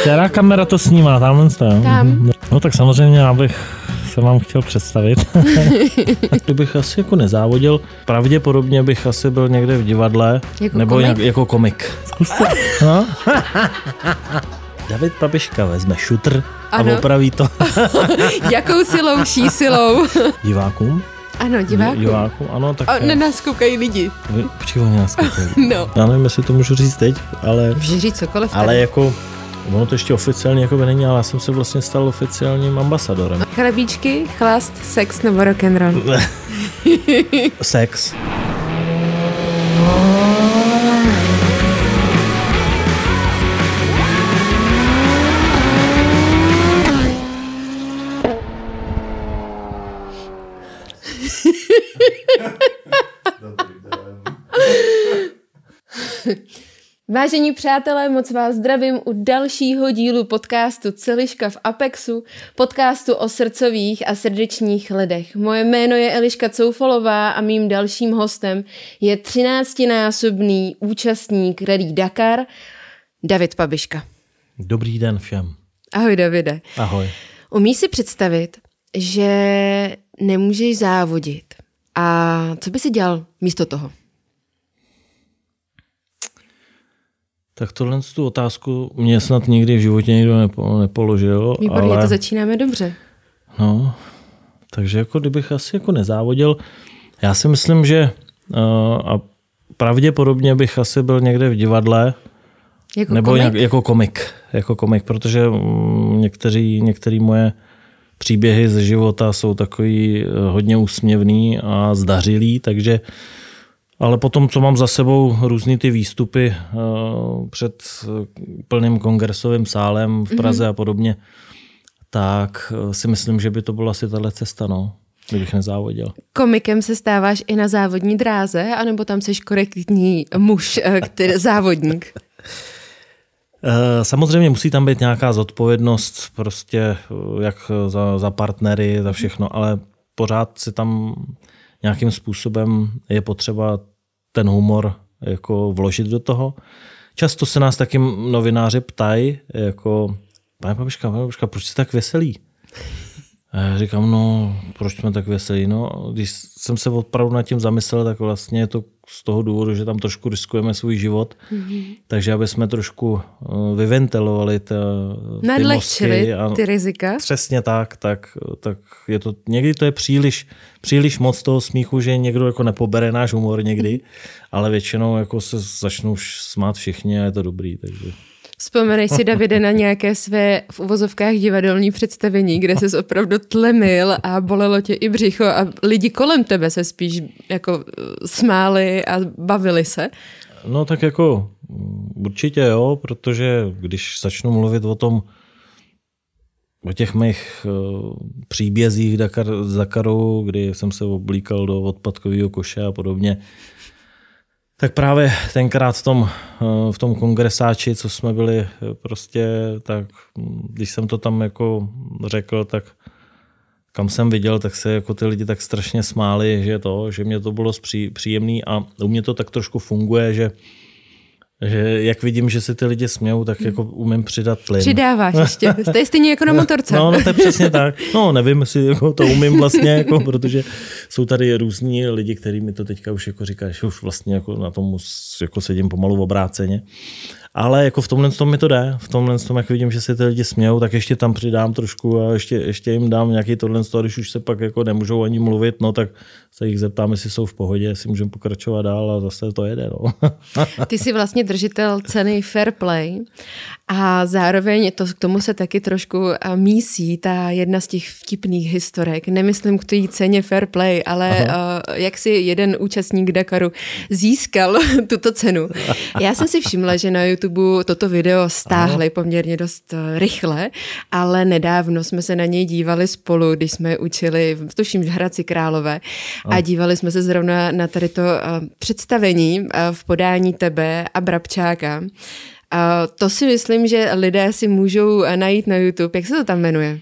Která kamera to snímá? Tamhle tam. Tam. No tak samozřejmě já bych se vám chtěl představit. Kdybych asi jako nezávodil, pravděpodobně bych asi byl někde v divadle, Jako nebo komik? Nějak, jako komik. Zkuste. No. David Papiška vezme šutr a Ano. opraví to Jakou silou, ší silou? divákům. Ano, diváků. Divákům, ano, tak... A na nás koukají lidi. Oni nás koukají. No. Já nevím, jestli to můžu říct teď, ale, Můžeš říct cokoliv tady. ale jako ono to ještě oficiálně jako by není, ale já jsem se vlastně stal oficiálním ambasadorem. Chlebíčky, chlast, sex nebo rock and roll. Sex. Vážení přátelé, moc vás zdravím u dalšího dílu podcastu Celiška v Apexu, podcastu o srdcových a srdečních lidech. Moje jméno je Eliška Coufolová a mým dalším hostem je 13-násobný účastník Rally Dakar, David Pabiška. Dobrý den všem. Ahoj Davide. Ahoj. Umíš si představit, že nemůžeš závodit a co by si dělal místo toho? Tak tohle tu otázku mě snad nikdy v životě nikdo nepo, nepoložil. Výborně, ale, to začínáme dobře. No, takže jako kdybych asi jako nezávodil, já si myslím, že uh, a pravděpodobně bych asi byl někde v divadle, Jako nebo komik? nějak, jako komik, jako komik, protože mm, někteří, některé moje příběhy ze života jsou takový eh, hodně úsměvný a zdařilý, takže ale potom, co mám za sebou různý ty výstupy uh, před eh, plným kongresovým sálem v Praze mm-hmm. a podobně, tak eh, si myslím, že by to byla asi tahle cesta, no, kdybych nezávodil. Komikem se stáváš i na závodní dráze, anebo tam jsi korektní muž, který, závodník? Samozřejmě musí tam být nějaká zodpovědnost prostě jak za, za partnery, za všechno, ale pořád si tam nějakým způsobem je potřeba ten humor jako vložit do toho. Často se nás taky novináři ptají, jako, pane Papiška, pane proč jsi tak veselý? A já říkám, no, proč jsme tak veselí? No, když jsem se opravdu nad tím zamyslel, tak vlastně je to z toho důvodu, že tam trošku riskujeme svůj život, mm-hmm. takže aby jsme trošku eh, vyventilovali ta, ty Nadlehčili a ty rizika? Přesně tak, tak, tak je to, někdy to je příliš, příliš moc toho smíchu, že někdo jako nepobere náš humor někdy, ale většinou jako se začnou smát všichni a je to dobrý, takže. Vzpomenej si, Davide, na nějaké své v uvozovkách divadelní představení, kde se opravdu tlemil a bolelo tě i břicho a lidi kolem tebe se spíš jako eh, smáli a bavili se. No tak jako mm, určitě jo, protože když začnu mluvit o tom, o těch mých uh, příbězích Dakar, Dakaru, kdy jsem se oblíkal do odpadkového koše a podobně, tak právě tenkrát v tom, eh, v tom kongresáči, co jsme byli eh, prostě, tak mm, když jsem to tam jako řekl, tak kam jsem viděl, tak se jako ty lidi tak strašně smáli, že to, že mě to bylo spří, příjemný a u mě to tak trošku funguje, že že jak vidím, že se ty lidi smějou, tak jako umím přidat plyn. Přidáváš ještě. To je stejně jako na motorce. No, no to je přesně tak. No, nevím, jestli jako to umím vlastně, jako, protože jsou tady různí lidi, kteří mi to teďka už jako říkají, že už vlastně jako na tom jako sedím pomalu v obráceně. Ale jako v tomhle tom mi to jde. V tomhle tom, jak vidím, že se ty lidi smějou, tak ještě tam přidám trošku a ještě, ještě jim dám nějaký tohle, a když už se pak jako nemůžou ani mluvit, no tak se jich zeptám, jestli jsou v pohodě, jestli můžeme pokračovat dál a zase to jede. No. Ty jsi vlastně držitel ceny Fair Play a zároveň to, k tomu se taky trošku a, mísí ta jedna z těch vtipných historek. Nemyslím k té ceně Fair Play, ale a, jak si jeden účastník Dakaru získal tuto cenu. Já jsem si všimla, že na YouTube toto video stáhli poměrně dost a, rychle, ale nedávno jsme se na něj dívali spolu, když jsme učili, tuším, v Hradci Králové a dívali jsme se zrovna na tady to a, představení a, v podání tebe a Brabčáka. A to si myslím, že lidé si můžou najít na YouTube. Jak se to tam jmenuje?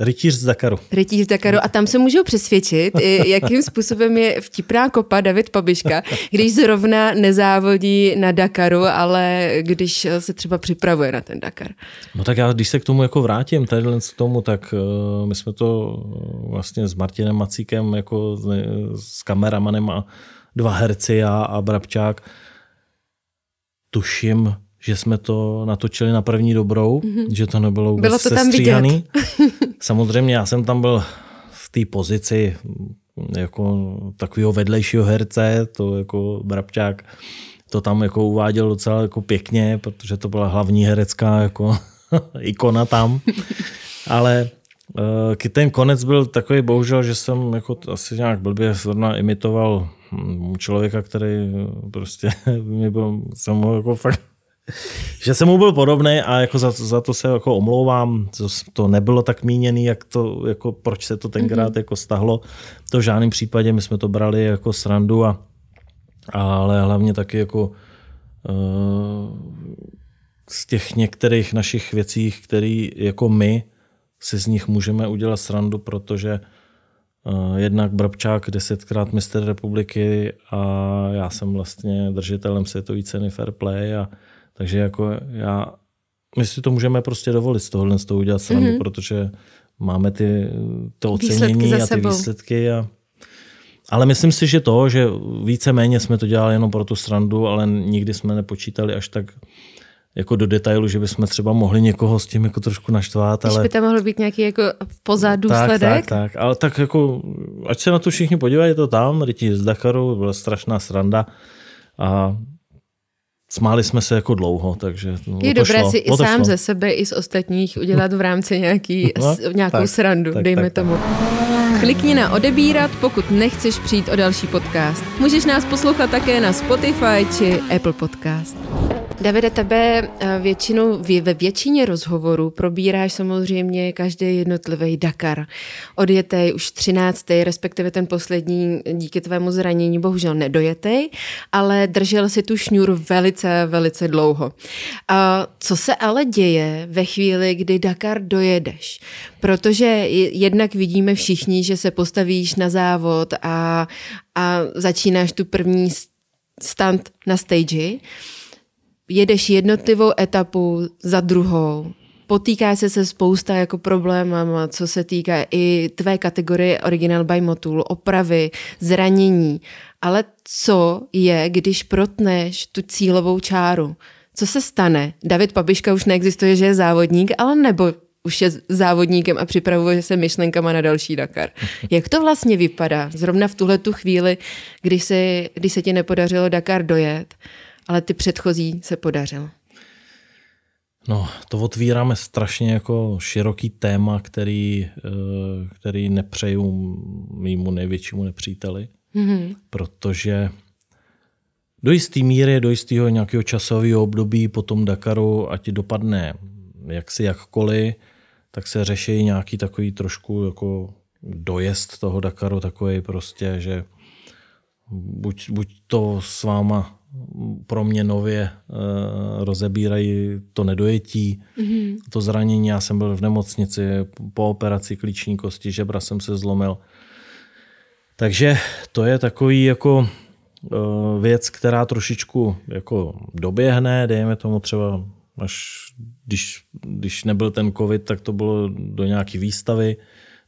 Rytíř z Dakaru. Rytíř z Dakaru a tam se můžou přesvědčit, jakým způsobem je vtipná kopa David Pabiška, když zrovna nezávodí na Dakaru, ale když se třeba připravuje na ten Dakar. No tak já, když se k tomu jako vrátím, tady k tomu, tak uh, my jsme to vlastně s Martinem Macíkem jako s, s kameramanem a dva herci a, a Brabčák tuším, že jsme to natočili na první dobrou, mm-hmm. že to nebylo vůbec Bylo to tam vidět. Samozřejmě já jsem tam byl v té pozici jako takového vedlejšího herce, to jako Brabčák to tam jako uváděl docela jako pěkně, protože to byla hlavní herecká jako ikona tam. Ale uh, ten konec byl takový bohužel, že jsem jako asi nějak blbě zrovna imitoval hm, člověka, který prostě mi byl, jsem ho jako fakt že jsem mu byl podobný a jako za, za to se jako omlouvám, to, to nebylo tak míněný, jak to, jako proč se to tenkrát mm-hmm. jako stahlo. To v žádném případě, my jsme to brali jako srandu, a, ale hlavně taky jako uh, z těch některých našich věcí, které jako my si z nich můžeme udělat srandu, protože uh, jednak Brabčák desetkrát mistr republiky a já jsem vlastně držitelem světové ceny Fair Play a takže jako já, my si to můžeme prostě dovolit z tohohle z toho udělat srandu, mm-hmm. protože máme ty, to ocenění a ty sebou. výsledky. A, ale myslím si, že to, že více-méně jsme to dělali jenom pro tu srandu, ale nikdy jsme nepočítali až tak jako do detailu, že bychom třeba mohli někoho s tím jako trošku naštvát. Ale... by tam mohl být nějaký jako pozad důsledek. Tak, tak, tak. Ale tak jako, ať se na to všichni podívají, je to tam, rytíř z Dakaru, byla strašná sranda. A Smáli jsme se jako dlouho, takže Je dobré si i sám ze sebe, i z ostatních udělat v rámci nějaký, no, nějakou tak, srandu, tak, dejme tak, tomu. Tak. Klikni na odebírat, pokud nechceš přijít o další podcast. Můžeš nás poslouchat také na Spotify či Apple Podcast. Davide, tebe eh, většinu, ve většině rozhovorů probíráš samozřejmě každý jednotlivý Dakar. Odjetej už 13. respektive ten poslední díky tvému zranění bohužel nedojetej, ale držel si tu šňůru velice, velice dlouho. A co se ale děje ve chvíli, kdy Dakar dojedeš? Protože jednak vidíme všichni, že se postavíš na závod a, a začínáš tu první stand na stage, jedeš jednotlivou etapu za druhou, potýká se se spousta jako problémama, co se týká i tvé kategorie Original by Motul, opravy, zranění. Ale co je, když protneš tu cílovou čáru? Co se stane? David Papiška už neexistuje, že je závodník, ale nebo už je závodníkem a připravuje se myšlenkama na další Dakar. Jak to vlastně vypadá? Zrovna v tuhle tu chvíli, když se, když se ti nepodařilo Dakar dojet, ale ty předchozí se podařilo. No, to otvíráme strašně jako široký téma, který, eh, který nepřeju mýmu největšímu nepříteli, mm-hmm. protože do jisté míry, do jistého nějakého časového období po tom Dakaru, ať dopadne jaksi jakkoliv, tak se řeší nějaký takový trošku jako dojezd toho Dakaru, takový prostě, že buď, buď to s váma pro mě nově uh, rozebírají to nedojetí, mm-hmm. to zranění. Já jsem byl v nemocnici po operaci klíční kosti, žebra jsem se zlomil. Takže to je takový jako uh, věc, která trošičku jako doběhne, dejme tomu třeba až když, když nebyl ten covid, tak to bylo do nějaké výstavy,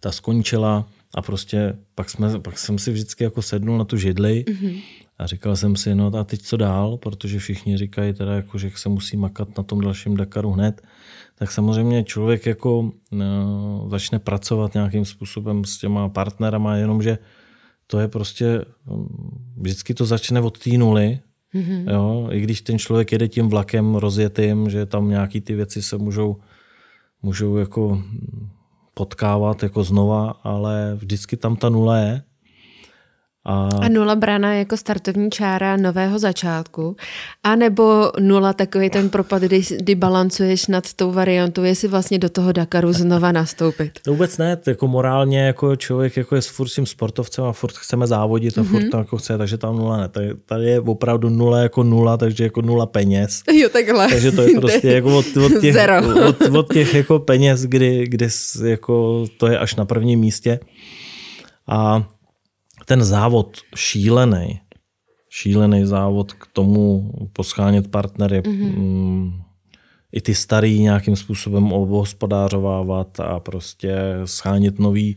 ta skončila a prostě pak, jsme, pak jsem si vždycky jako sednul na tu židli mm-hmm a říkal jsem si, no a teď co dál, protože všichni říkají teda, jako, že se musí makat na tom dalším Dakaru hned, tak samozřejmě člověk jako no, začne pracovat nějakým způsobem s těma partnerama, jenomže to je prostě, vždycky to začne od té nuly, mm-hmm. jo, i když ten člověk jede tím vlakem rozjetým, že tam nějaký ty věci se můžou, můžou jako potkávat jako znova, ale vždycky tam ta nula je A, a nula brána jako startovní čára nového začátku, a nebo nula takový ten propad, kdy, kdy balancuješ nad tou variantou, jestli vlastně do toho Dakaru znova nastoupit. To vůbec ne, jako morálně jako člověk jako je s furt tím sportovcem a furt chceme závodit a furt mm-hmm. to jako chce, takže tam nula ne. Tady, tady je opravdu nula jako nula, takže jako nula peněz. Jo, takhle. Takže to je prostě jako od, od těch, od, od těch jako peněz, kdy, kdy jako to je až na prvním místě. A ten závod šílený, šílený závod k tomu poschánět partnery, mm-hmm. i ty starý nějakým způsobem obhospodářovávat a prostě schánět nový,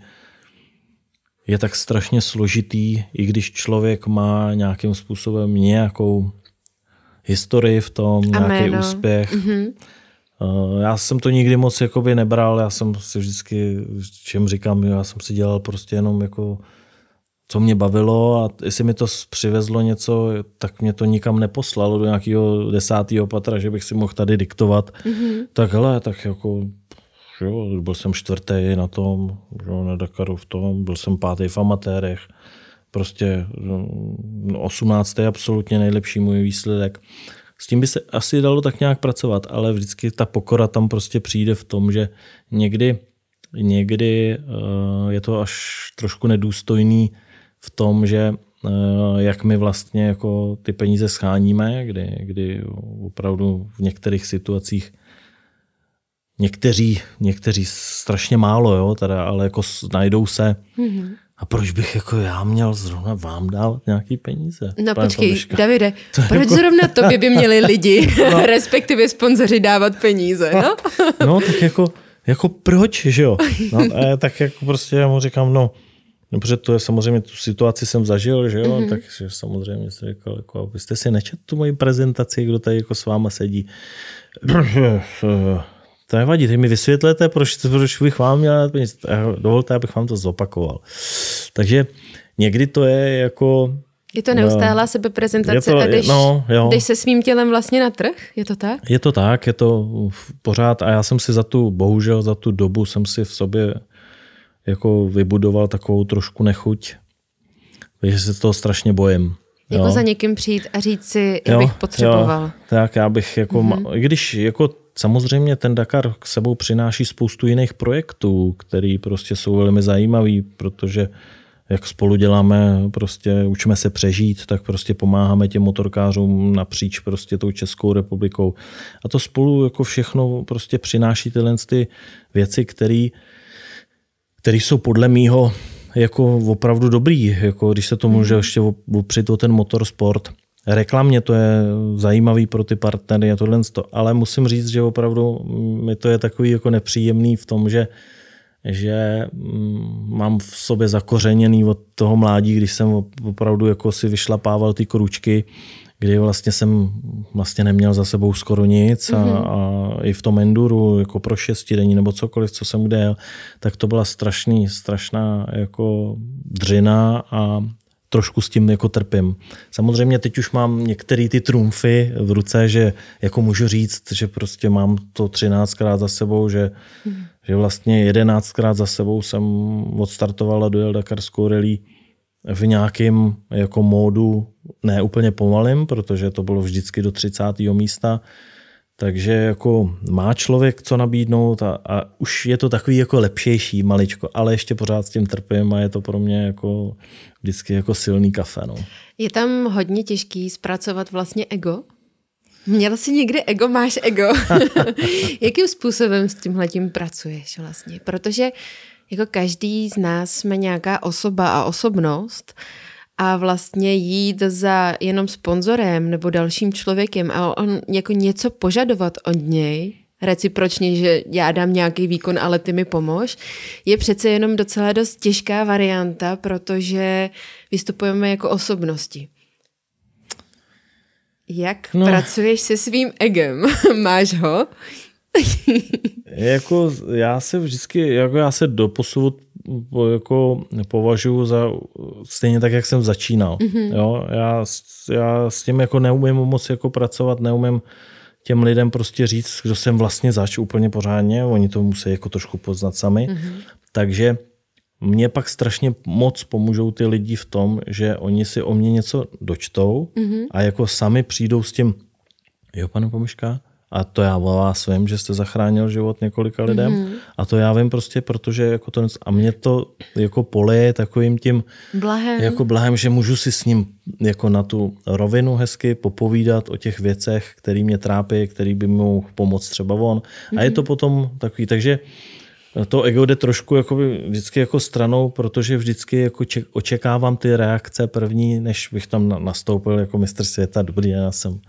je tak strašně složitý, i když člověk má nějakým způsobem nějakou historii v tom, a nějaký jméno. úspěch. Mm-hmm. Já jsem to nikdy moc jakoby nebral, já jsem si vždycky, čem říkám, já jsem si dělal prostě jenom jako co mě bavilo a jestli mi to přivezlo něco, tak mě to nikam neposlalo do nějakého desátého patra, že bych si mohl tady diktovat. Mm-hmm. Tak hele, tak jako jo, byl jsem čtvrtý na tom, jo, na Dakaru v tom, byl jsem pátý v amatérech. Prostě no, 18. je absolutně nejlepší můj výsledek. S tím by se asi dalo tak nějak pracovat, ale vždycky ta pokora tam prostě přijde v tom, že někdy, někdy uh, je to až trošku nedůstojný v tom, že eh, jak my vlastně jako ty peníze scháníme, kdy, kdy opravdu v některých situacích někteří, někteří strašně málo, jo, teda, ale jako najdou se. Mm-hmm. A proč bych jako já měl zrovna vám dát nějaký peníze? No počkej, Tomiška. Davide, proč jako... zrovna tobě by měli lidi, no. respektive sponzoři dávat peníze, no? no, tak jako, jako proč, že jo? No, tak jako prostě já mu říkám, no, No, protože to je samozřejmě, tu situaci jsem zažil, že jo, mm-hmm. takže samozřejmě jsem říkal, jako, abyste si nečet tu moji prezentaci, kdo tady jako s váma sedí. To nevadí, teď mi vysvětlete, proč, proč bych vám měl peníze. Dovolte, abych vám to zopakoval. Takže někdy to je jako je to neustálá sebeprezentace je to, a jdeš, no, jo. jdeš se svým tělem vlastně na trh? Je to tak? Je to tak, je to pořád a já jsem si za tu, bohužel za tu dobu jsem si v sobě jako vybudoval takovou trošku nechuť, že se toho strašně bojím. Jako jo. za někým přijít a říct si, já bych potřeboval. Jo, tak já bych jako, mm-hmm. když jako samozřejmě ten Dakar k sebou přináší spoustu jiných projektů, který prostě jsou velmi zajímavý, protože jak spolu děláme, prostě učíme se přežít, tak prostě pomáháme těm motorkářům napříč prostě tou Českou republikou. A to spolu jako všechno prostě přináší tyhle ty věci, které který jsou podle mýho jako opravdu dobrý, jako když se to může hmm. ještě opřít o ten motorsport. Reklamně to je zajímavý pro ty partnery a tohle, ale musím říct, že opravdu mi to je takový jako nepříjemný v tom, že že mm, mám v sobě zakořeněný od toho mládí, když jsem opravdu jako si vyšlapával ty kručky kdy vlastně jsem vlastně neměl za sebou skoro nic a, mm-hmm. a i v tom enduru jako pro šestidenní nebo cokoliv, co jsem kde jel, tak to byla strašný, strašná jako dřina a trošku s tím jako trpím. Samozřejmě teď už mám některé ty trumfy v ruce, že jako můžu říct, že prostě mám to 13krát za sebou, že, mm. že vlastně 11krát za sebou jsem odstartoval a dojel Dakarskou rally v nějakém jako módu ne úplně pomalým, protože to bylo vždycky do 30. místa, takže jako má člověk co nabídnout a, a už je to takový jako lepšější maličko, ale ještě pořád s tím trpím a je to pro mě jako vždycky jako silný kafe. No. Je tam hodně těžký zpracovat vlastně ego? Měl jsi někdy ego, máš ego. Jakým způsobem s tímhletím pracuješ vlastně? Protože jako každý z nás jsme nějaká osoba a osobnost a vlastně jít za jenom sponzorem nebo dalším člověkem a on jako něco požadovat od něj, recipročně, že já dám nějaký výkon, ale ty mi pomož, je přece jenom docela dost těžká varianta, protože vystupujeme jako osobnosti. Jak no. pracuješ se svým egem? Máš ho? jako já se vždycky, jako já se doposud jako považuji za stejně tak, jak jsem začínal. Mm-hmm. Jo, já, já s tím jako neumím moc jako pracovat, neumím těm lidem prostě říct, kdo jsem vlastně zač úplně pořádně, oni to musí jako trošku poznat sami. Mm-hmm. Takže mě pak strašně moc pomůžou ty lidi v tom, že oni si o mě něco dočtou mm-hmm. a jako sami přijdou s tím, jo, pane Pomiška, a to já o vás vím, že jste zachránil život několika lidem. Mm-hmm. A to já vím prostě, protože jako to, a mě to jako poleje takovým tím blahem. jako blahem, že můžu si s ním jako na tu rovinu hezky popovídat o těch věcech, které mě trápí, který by mi mohl pomoct třeba on. Mm-hmm. A je to mhm. potom takový, takže to ego jde trošku jakoby vždycky jako stranou, protože vždycky jako očekávám ty reakce první, než bych tam nastoupil jako mistr světa. Dobrý, já jsem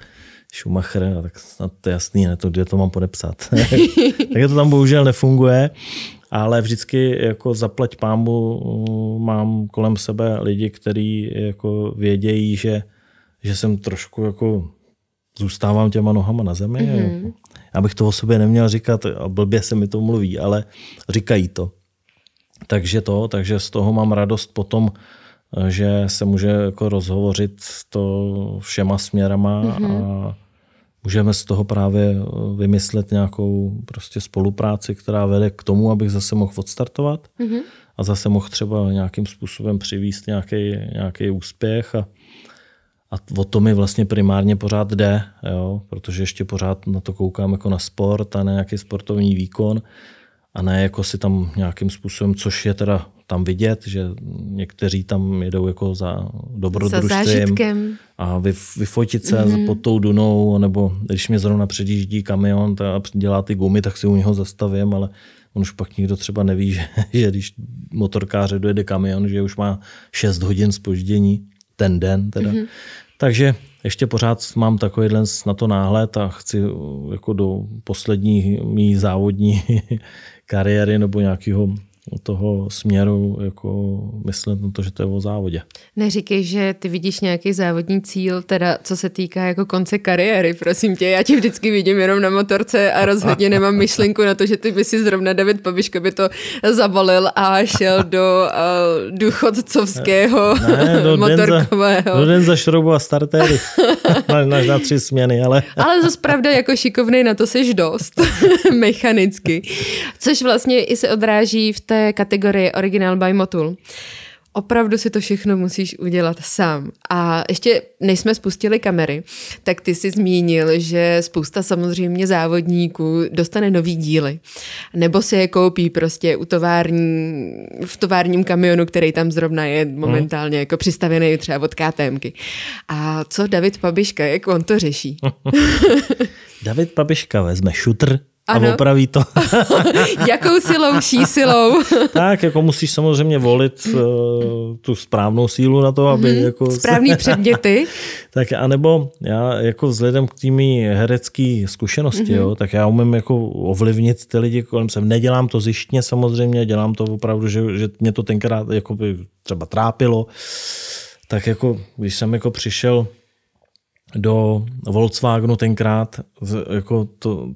Schumacher, no, tak snad to je jasný, ne, to, kde to mám podepsat. tak to tam bohužel nefunguje, ale vždycky jako zaplať pámu mám kolem sebe lidi, kteří jako vědějí, že, že jsem trošku jako zůstávám těma nohama na zemi. Mm-hmm. Já bych to o sobě neměl říkat, a blbě se mi to mluví, ale říkají to. Takže to, takže z toho mám radost potom, že se může jako rozhovořit to všema směrama mm-hmm. a můžeme z toho právě vymyslet nějakou prostě spolupráci, která vede k tomu, abych zase mohl odstartovat mm-hmm. a zase mohl třeba nějakým způsobem přivíst nějaký, nějaký úspěch a, a o to mi vlastně primárně pořád jde, jo? protože ještě pořád na to koukám jako na sport a na nějaký sportovní výkon a ne jako si tam nějakým způsobem, což je teda tam vidět, že někteří tam jedou jako za dobrodružstvím a vyfotit se mm-hmm. pod tou dunou, nebo když mě zrovna předjíždí kamion a dělá ty gumy, tak si u něho zastavím, ale on už pak nikdo třeba neví, že, že když motorkáře dojede kamion, že už má 6 hodin spoždění ten den teda. Mm-hmm. Takže ještě pořád mám takový na to náhled a chci jako do poslední mý závodní kariéry nebo nějakého toho směru jako myslet na to, že to je o závodě. Neříkej, že ty vidíš nějaký závodní cíl, teda co se týká jako konce kariéry, prosím tě, já tě vždycky vidím jenom na motorce a rozhodně nemám myšlenku na to, že ty by si zrovna David Pabiško by to zavolil a šel do uh, důchodcovského ne, do motorkového. Den za, do den za šroubu a startéry. na, na, na tři směny, ale... ale zase pravda, jako šikovnej na to seš dost, mechanicky. Což vlastně i se odráží v té té kategorii Original by Motul. Opravdu si to všechno musíš udělat sám. A ještě než jsme spustili kamery, tak ty si zmínil, že spousta samozřejmě závodníků dostane nový díly. Nebo si je koupí prostě u tovární, v továrním kamionu, který tam zrovna je momentálně jako přistavený třeba od KTMky. A co David Pabiška, jak on to řeší? David Pabiška vezme šutr, ano. A opraví to. Jakou silou, ší silou. tak, jako musíš samozřejmě volit uh, tu správnou sílu na to, aby... Mm, jako správný předměty. tak anebo já jako vzhledem k tými herecké zkušenosti, mm-hmm. jo, tak já umím jako ovlivnit ty lidi kolem sebe. Nedělám to zjištně samozřejmě, dělám to opravdu, že, že mě to tenkrát jako by třeba trápilo. Tak jako, když jsem jako přišel do Volkswagenu tenkrát, jako to,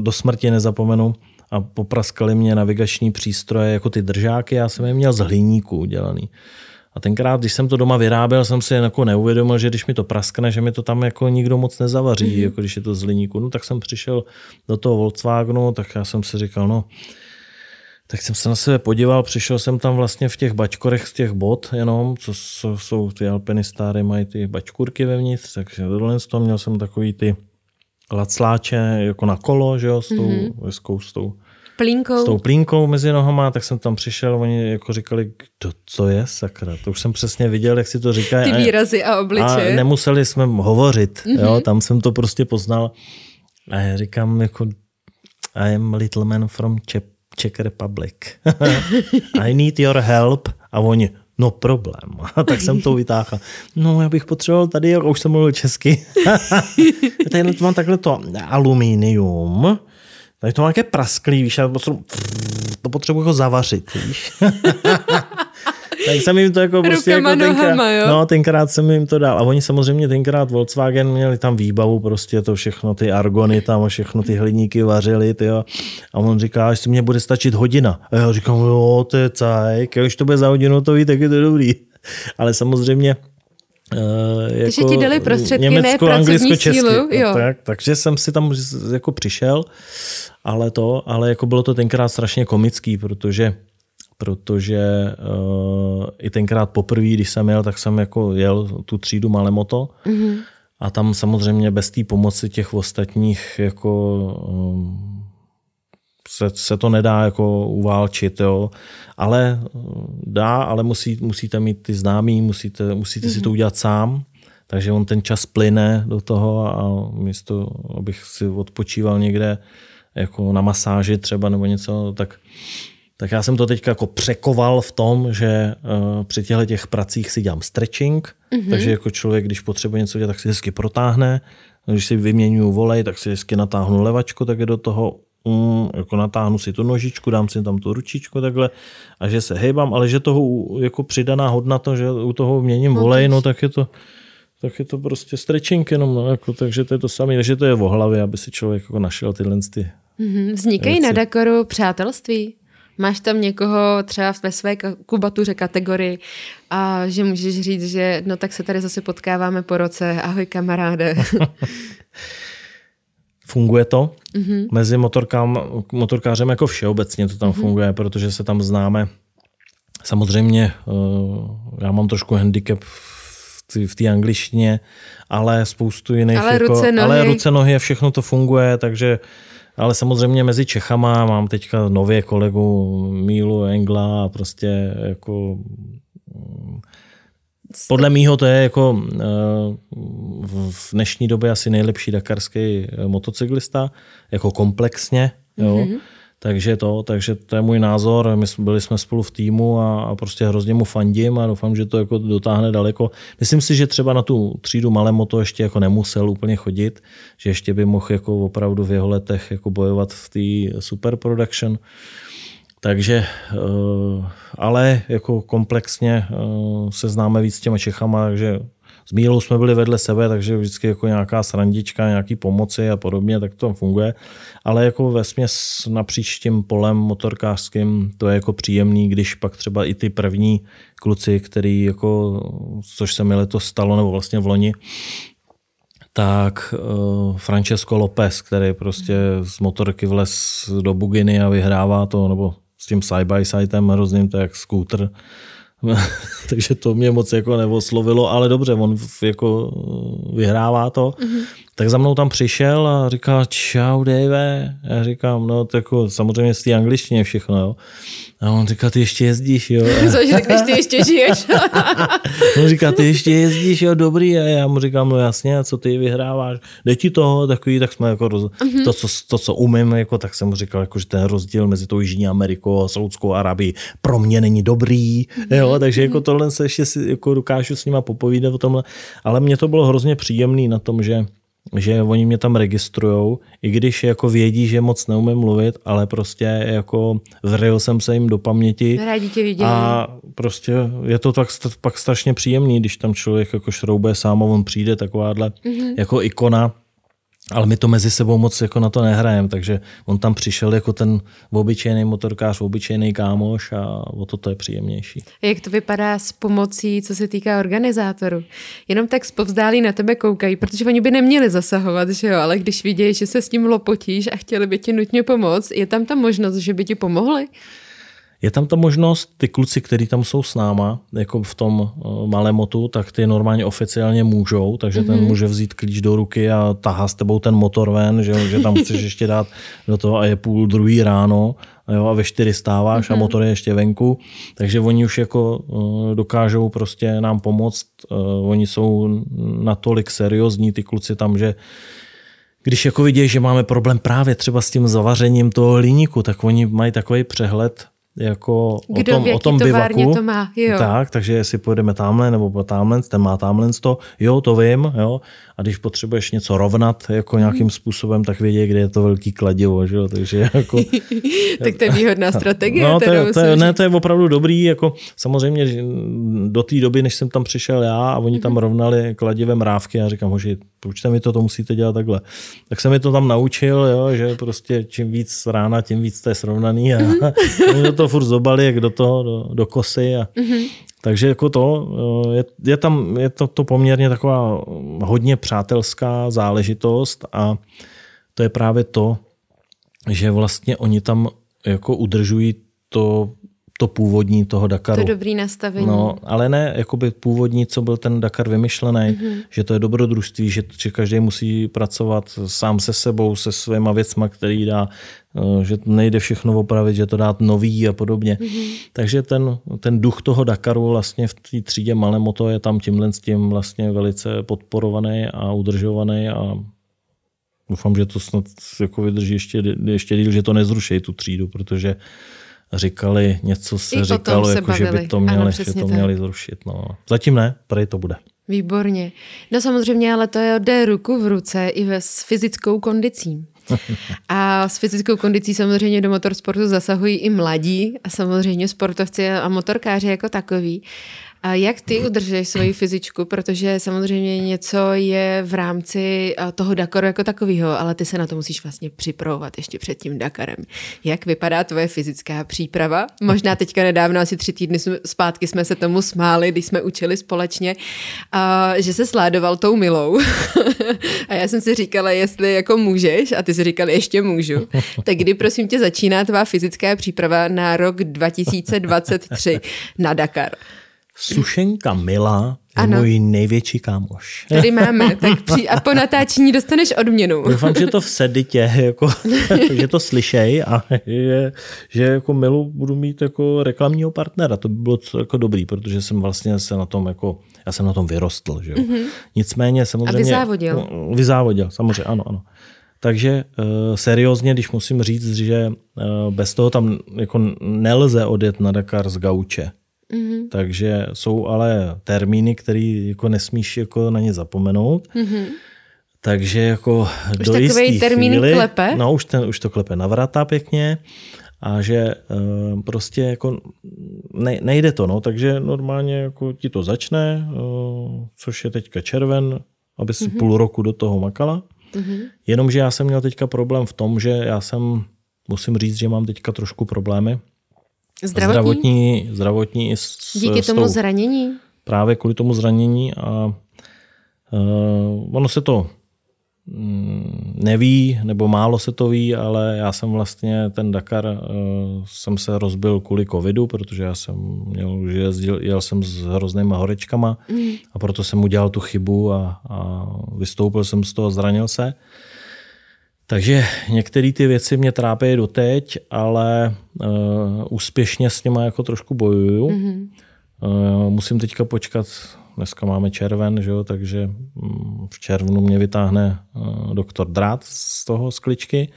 do smrti nezapomenu a popraskali mě navigační přístroje jako ty držáky, já jsem je měl z hliníku udělaný. A tenkrát, když jsem to doma vyráběl, jsem si jako neuvědomil, že když mi to praskne, že mi to tam jako nikdo moc nezavaří, mm-hmm. jako když je to z hliníku. No tak jsem přišel do toho Volkswagenu, tak já jsem si říkal, no, tak jsem se na sebe podíval, přišel jsem tam vlastně v těch bačkorech z těch bot jenom, co jsou, jsou ty alpinistáry, mají ty bačkurky vevnitř, takže tohle z toho měl jsem takový ty lacláče jako na kolo, že jo, s tou, mm-hmm. s tou plínkou. S tou plínkou mezi nohama, tak jsem tam přišel, oni jako říkali, kdo to je, sakra. To už jsem přesně viděl, jak si to říkají. Ty výrazy a obličeje. A nemuseli jsme hovořit, mm-hmm. jo, tam jsem to prostě poznal. A já říkám, jako, I am little man from Czech, Czech Republic. I need your help. A oni, No problém. tak jsem to vytáhl. No já bych potřeboval tady, už jsem mluvil česky. tady mám takhle to aluminium. Tady to má nějaké prasklý, víš, potřebuji, to potřebuji ho zavařit, víš. tak jsem jim to jako prostě jako tenkrát, jo? no, tenkrát jsem jim to dal. A oni samozřejmě tenkrát Volkswagen měli tam výbavu, prostě to všechno, ty argony tam, všechno ty hliníky vařili, tyjo. A on říká, že mě bude stačit hodina. A já říkám, jo, to je cajk, když to bude za hodinu to ví, tak je to dobrý. Ale samozřejmě jako takže ti dali prostředky, Německo, ne Anglicko, česky. Sílu, jo. Tak, takže jsem si tam jako přišel, ale to, ale jako bylo to tenkrát strašně komický, protože protože uh, i tenkrát poprvé, když jsem jel, tak jsem jako jel tu třídu Malemoto mm-hmm. a tam samozřejmě bez té pomoci těch ostatních jako um, se, se to nedá jako uválčit, jo. ale dá, ale musí, musíte mít ty známí, musíte, musíte mm-hmm. si to mhm. udělat sám, takže on ten čas plyne do toho a místo, abych si odpočíval někde jako na masáži třeba nebo něco, tak tak já jsem to teď jako překoval v tom, že uh, při těchto těch pracích si dělám stretching, mm-hmm. takže jako člověk, když potřebuje něco dělat, tak si hezky protáhne. Když si vyměňuju volej, tak si hezky natáhnu levačku, tak je do toho mm, jako natáhnu si tu nožičku, dám si tam tu ručičku takhle a že se hejbám, ale že toho jako přidaná hodnota, že u toho měním no, volej, no tak je to tak je to prostě stretching jenom, no, jako, takže to je to samé, takže to je v hlavě, aby si člověk jako našel tyhle ty mm-hmm. Vznikají věci. na Dakaru přátelství? Máš tam někoho třeba ve své kubatuře kategorii a že můžeš říct, že no tak se tady zase potkáváme po roce, ahoj kamaráde. funguje to. Mm-hmm. Mezi motorkám, motorkářem jako všeobecně to tam mm-hmm. funguje, protože se tam známe. Samozřejmě eh, já mám trošku handicap v té angličtině, ale spoustu jiných. Ale jako, ruce, nohy. Ale ruce, nohy a všechno to funguje, takže ale samozřejmě mezi Čechama mám teďka nově kolegu Mílu Engla a prostě jako podle mýho to je jako eh, v dnešní době asi nejlepší dakarský eh, motocyklista, jako komplexně. Jo. Mm-hmm. Takže to, takže to je můj názor. My jsme, byli jsme spolu v týmu a, a prostě hrozně mu fandím a doufám, že to jako dotáhne daleko. Myslím si, že třeba na tu třídu malé moto ještě jako nemusel úplně chodit, že ještě by mohl jako opravdu v jeho letech jako bojovat v té super production. Takže, eh, ale jako komplexně eh, se známe víc s těma Čechama, takže s Mílou jsme byli vedle sebe, takže vždycky jako nějaká srandička, nějaký pomoci a podobně, tak to funguje. Ale jako ve směs napříč tím polem motorkářským to je jako příjemný, když pak třeba i ty první kluci, který jako, což se mi letos stalo, nebo vlastně v loni, tak uh, Francesco Lopez, který prostě z motorky vlez do buginy a vyhrává to, nebo s tím side by sidem hrozným, to je jak scooter. Takže to mě moc jako neoslovilo, ale dobře, on jako vyhrává to. Mm-hmm tak za mnou tam přišel a říkal, čau Dave. Já říkám, no tak jako samozřejmě z té angličtině všechno, jo. A on říká, ty ještě jezdíš, jo. Což řekneš, ty ještě žiješ. on říká, ty ještě jezdíš, jo, dobrý. A já mu říkám, no jasně, a co ty vyhráváš? Jde ti toho, takový, tak jsme jako roz... mm-hmm. to, co, to, co umím, jako, tak jsem mu říkal, jako, že ten rozdíl mezi tou Jižní Amerikou a Saudskou Arabií pro mě není dobrý, mm-hmm. jo, takže jako tohle se ještě si, jako dokážu s nima popovídat o tomhle, ale mě to bylo hrozně příjemný na tom, že že oni mě tam registrujou, i když jako vědí, že moc neumím mluvit, ale prostě jako vryl jsem se jim do paměti. Rádi tě viděli. A prostě je to tak, pak strašně příjemný, když tam člověk jako šroubuje sám a on přijde takováhle mm-hmm. jako ikona, ale my to mezi sebou moc jako na to nehrajeme, takže on tam přišel jako ten obyčejný motorkář, obyčejný kámoš a o to to je příjemnější. Jak to vypadá s pomocí, co se týká organizátorů? Jenom tak zpovzdálí na tebe koukají, protože oni by neměli zasahovat, že jo, ale když vidí, že se s tím lopotíš a chtěli by ti nutně pomoct, je tam ta možnost, že by ti pomohli? Je tam ta možnost, ty kluci, kteří tam jsou s náma, jako v tom uh, malém motu, tak ty normálně oficiálně můžou, takže mm-hmm. ten mhm. může vzít klíč do ruky a tahá s tebou ten motor ven, že, že tam chceš ještě dát do toho a je půl druhý ráno a, jo, a ve čtyři stáváš mm-hmm. a mhm. motor je ještě venku, takže oni už jako uh, dokážou prostě nám pomoct. Uh, oni jsou natolik seriózní, ty kluci tam, že když jako vidí, že máme problém právě třeba s tím zavařením toho hliníku, tak oni mají takový přehled, jako Kdo o tom, o tom bivaku. to má, jo. Tak, takže jestli pojedeme tamhle nebo tamhle, ten má tamhle to, jo, to vím, jo. A když potřebuješ něco rovnat jako nějakým hmm. způsobem, tak vědí, kde je to velký kladivo, že jo, takže jako... tak to je výhodná strategie. No, to je, to je, ne, to je opravdu dobrý, jako samozřejmě do té doby, než jsem tam přišel já a oni tam hmm. rovnali kladivem rávky a říkám, hoži, počte mi to, to musíte dělat takhle. Tak jsem mi to tam naučil, jo, že prostě čím víc rána, tím víc to je srovnaný a mm-hmm. To furt zobali jak do toho, do, do kosy a mm-hmm. Takže jako to, je, je tam, je to, to poměrně taková hodně přátelská záležitost a to je právě to, že vlastně oni tam jako udržují to to původní toho Dakaru. To dobrý nastavení. No, ale ne jakoby původní, co byl ten Dakar vymyšlený, mm-hmm. že to je dobrodružství, že, že každý musí pracovat sám se sebou, se svýma věcma, který dá, eh, že nejde všechno opravit, že to dát nový a podobně. Mm-hmm. Takže ten, ten duch toho Dakaru vlastně v té třídě malé moto je tam tímhle s tím vlastně velice podporovaný a udržovaný a doufám, že to snad jako vydrží ještě, ještě díl, že to nezruší tu třídu, protože říkali, něco se I říkalo, jako, že by to měli, ano, že to měli zrušit. No. Zatím ne, prej to bude. Výborně. No samozřejmě, ale to je jde ruku v ruce i ve, s fyzickou kondicí. A s fyzickou kondicí samozřejmě do motorsportu zasahují i mladí a samozřejmě sportovci a motorkáři jako takový. A jak ty udržuješ svoji fyzičku, protože samozřejmě něco je v rámci eh, toho Dakaru jako takového, ale ty se na to musíš vlastně připravovat ještě před tím Dakarem. Jak vypadá tvoje fyzická příprava? Možná teďka nedávno, asi tři týdny zpátky jsme se tomu smáli, když jsme učili společně, a, že se sládoval tou milou. a já jsem si říkala, jestli jako můžeš, a ty si říkal, ještě můžu. Tak kdy prosím tě začíná tvá fyzická příprava na rok 2023 na Dakar? Sušenka Mila je ano. můj největší kámoš. Tady máme, tak při, a po natáčení dostaneš odměnu. Doufám, že to v seditě, jako, že to slyšej a že, že jako Milu budu mít jako reklamního partnera. To by bylo jako dobrý, protože jsem vlastně se na tom jako, já jsem na tom vyrostl. Že jo. Mm-hmm. Nicméně samozřejmě... A vyzávodil. No, vyzávodil, samozřejmě, ano, ano. Takže uh, seriózně, když musím říct, že uh, bez toho tam jako nelze odjet na Dakar z gauče. Mm-hmm. Takže jsou ale termíny, které jako nesmíš jako na ně zapomenout. Mm-hmm. Takže jako už do takový termín chvíli, klepe? No, už, ten, už to klepe na vrata pěkně a že uh, prostě jako ne, nejde to, no, takže normálně jako ti to začne, uh, což je teďka červen, aby si mm-hmm. půl roku do toho makala. Mm-hmm. Jenomže já jsem měl teďka problém v tom, že já jsem, musím říct, že mám teďka trošku problémy Zdravotní? Zdravotní, zdravotní s, Díky s tomu tou, zranění? Právě kvůli tomu zranění a uh, ono se to mm, neví, nebo málo se to ví, ale já jsem vlastně ten Dakar uh, jsem se rozbil kvůli covidu, protože já jsem měl, že jezdil, jel jsem s hroznýma horečkama mm. a proto jsem udělal tu chybu a, a vystoupil jsem z toho, zranil se. Takže některé ty věci mě trápí doteď, ale uh, úspěšně s nimi jako trošku bojuju. Mm-hmm. Uh, musím teďka počkat, dneska máme červen, že jo, takže um, v červnu mě vytáhne uh, doktor Drát z toho skličky.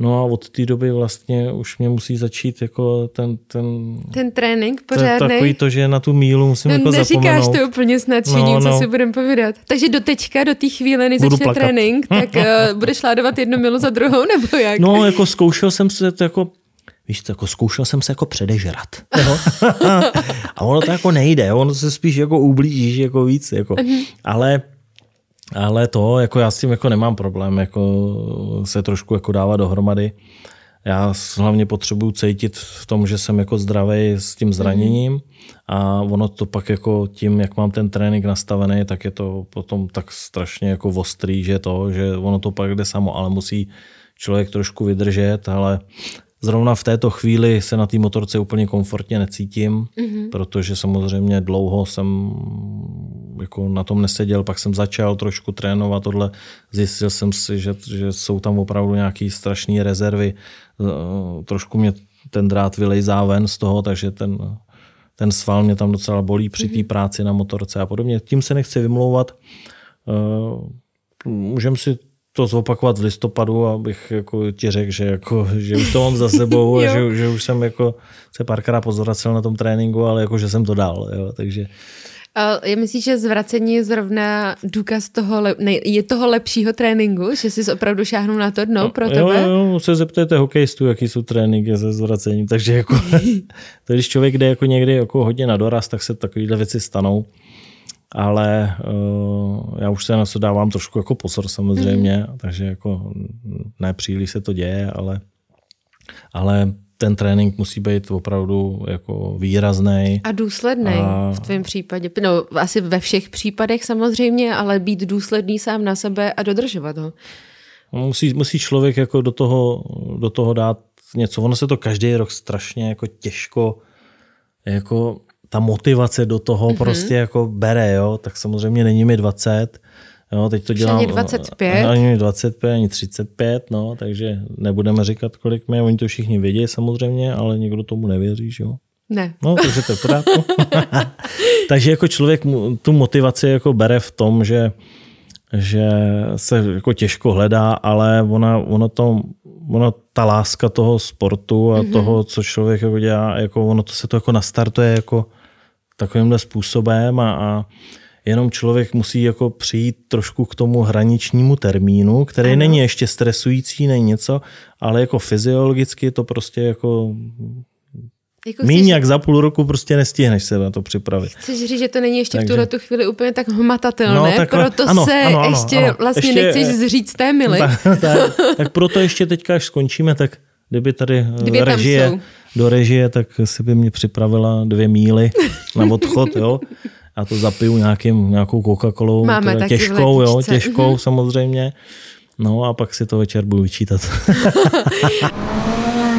No a od té doby vlastně už mě musí začít jako ten... Ten, ten trénink pořádný. Takový to, že na tu mílu musím no, jako neříkáš zapomenout. to úplně s nadšením, no, no. co si budeme povídat. Takže do teďka, do té chvíle, než začne plakat. trénink, tak uh, budeš ládovat jednu milu za druhou, nebo jak? No, jako zkoušel jsem se to jako víš co, jako zkoušel jsem se jako předežrat. a ono to jako nejde, ono se spíš jako ublížíš jako víc, jako. Mhm. ale ale to, jako já s tím jako nemám problém, jako se trošku jako dávat dohromady. Já hlavně potřebuju cítit v tom, že jsem jako zdravý s tím zraněním a ono to pak jako tím, jak mám ten trénink nastavený, tak je to potom tak strašně jako ostrý, že to, že ono to pak jde samo, ale musí člověk trošku vydržet, ale Zrovna v této chvíli se na té motorce úplně komfortně necítím, mm-hmm. protože samozřejmě dlouho jsem jako na tom neseděl, pak jsem začal trošku trénovat tohle. Zjistil jsem si, že, že jsou tam opravdu nějaké strašné rezervy. Eh, trošku mě ten drát vylejzá ven z toho, takže ten, ten sval mě tam docela bolí při té mm-hmm. práci na motorce a podobně. Tím se nechci vymlouvat. Eh, můžeme si to zopakovat v listopadu, abych jako ti řekl, že, jako, že už to mám za sebou a že, že, už jsem jako se párkrát pozvracel na tom tréninku, ale jako, že jsem to dal. Jo, takže... A já myslím, že zvracení je zrovna důkaz toho, ne, je toho lepšího tréninku, že jsi opravdu šáhnul na to dno pro tebe? Jo, jo, se zeptejte hokejistů, jaký jsou tréninky se zvracením, takže jako, to, když člověk jde jako někdy jako hodně na doraz, tak se takovéhle věci stanou ale uh, já už se na to dávám trošku jako pozor samozřejmě, mm. takže jako ne příliš se to děje, ale, ale ten trénink musí být opravdu jako výrazný. A důsledný a... v tvém případě. No, asi ve všech případech samozřejmě, ale být důsledný sám na sebe a dodržovat ho. Musí, musí člověk jako do toho, do toho dát něco. Ono se to každý rok strašně jako těžko jako ta motivace do toho mm-hmm. prostě jako bere, jo, tak samozřejmě není mi 20, Jo, teď to dělám. Ani 25? Ani 25, ani 35, no, takže nebudeme říkat, kolik mě, oni to všichni vědí samozřejmě, ale nikdo tomu nevěří, že jo. Ne. No, takže to je pořádku. takže jako člověk tu motivaci jako bere v tom, že, že se jako těžko hledá, ale ona, ono to, ono, ta láska toho sportu a mm-hmm. toho, co člověk jako dělá, jako ono to se to jako nastartuje jako takovýmhle způsobem a, a jenom člověk musí jako přijít trošku k tomu hraničnímu termínu, který ano. není ještě stresující, není něco, ale jako fyziologicky to prostě jako jako Míň jak za půl roku prostě nestihneš se na to připravit. Chceš říct, že to není ještě Takže... v tuhle tu chvíli úplně tak hmatatelné, no, tak, proto ano, se ano, ano, ještě ano, vlastně ještě, nechceš zříct té mily. Tak, tak, tak proto ještě teďka, až skončíme, tak kdyby tady eh, Kdyby režie, do režie, tak si by mě připravila dvě míly na odchod, jo. Já to zapiju nějakým, nějakou Coca-Colou, Máme taky těžkou, jo, těžkou mm-hmm. samozřejmě. No a pak si to večer budu vyčítat.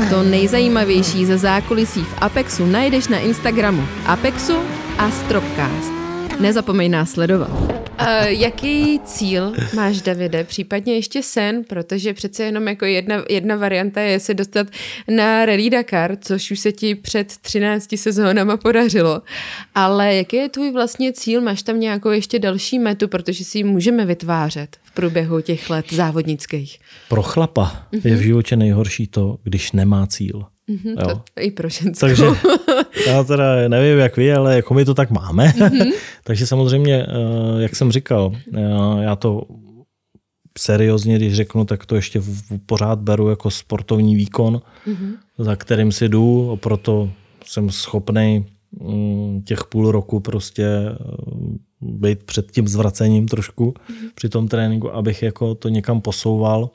to nejzajímavější ze zákulisí v Apexu najdeš na Instagramu Apexu a Stropcast. Nezapomeň nás sledovat. Uh, jaký cíl máš, Davide? Případně ještě sen, protože přece jenom jako jedna, jedna varianta je se dostat na Rally Dakar, což už se ti před 13 sezónama podařilo. Ale jaký je tvůj vlastně cíl? Máš tam nějakou ještě další metu, protože si ji můžeme vytvářet v průběhu těch let závodnických? Pro chlapa je v mhm. životě nejhorší to, když nemá cíl. Mm-hmm, jo. To i pro ženskou. Takže já teda nevím, jak vy, ale jako my to tak máme. Mm-hmm. Takže samozřejmě, eh, jak jsem říkal, eh, já to seriózně, když řeknu, tak to ještě pořád beru jako sportovní výkon, mm-hmm. za kterým si jdu, proto jsem schopný mm, těch půl roku prostě eh, být před tím zvracením trošku mm-hmm. při tom tréninku, abych jako to někam posouval.